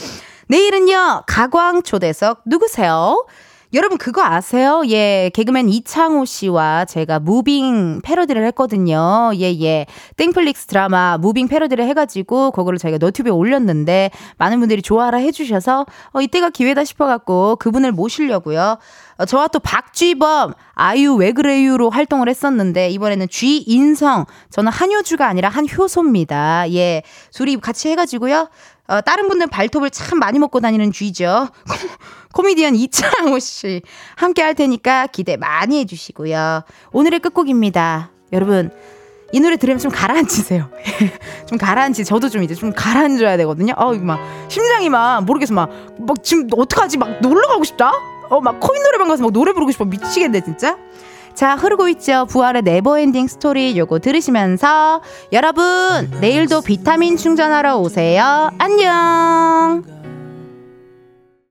내일은요, 가광 초대석 누구세요? 여러분 그거 아세요? 예, 개그맨 이창호 씨와 제가 무빙 패러디를 했거든요. 예, 예. 땡플릭스 드라마 무빙 패러디를 해가지고 그거를 저희가 너튜브에 올렸는데 많은 분들이 좋아라 해주셔서 어, 이때가 기회다 싶어갖고 그분을 모시려고요. 어, 저와 또 박쥐범, 아유 왜 그래요로 활동을 했었는데 이번에는 쥐인성, 저는 한효주가 아니라 한효소입니다. 예, 둘이 같이 해가지고요. 어, 다른 분들 발톱을 참 많이 먹고 다니는 쥐죠. 코미디언 이창호 씨 함께 할 테니까 기대 많이 해주시고요. 오늘의 끝곡입니다. 여러분 이 노래 들으면 좀 가라앉히세요. 좀 가라앉히. 저도 좀 이제 좀 가라앉아야 되거든요. 어, 막 심장이 막 모르겠어 막 막 지금 어떡하지? 막 놀러 가고 싶다. 어, 막 코인 노래방 가서 막 노래 부르고 싶어 미치겠네 진짜. 자, 흐르고 있죠. 부활의 Never Ending Story 요거 들으시면서 여러분, 내일도 비타민 충전하러 오세요. 안녕!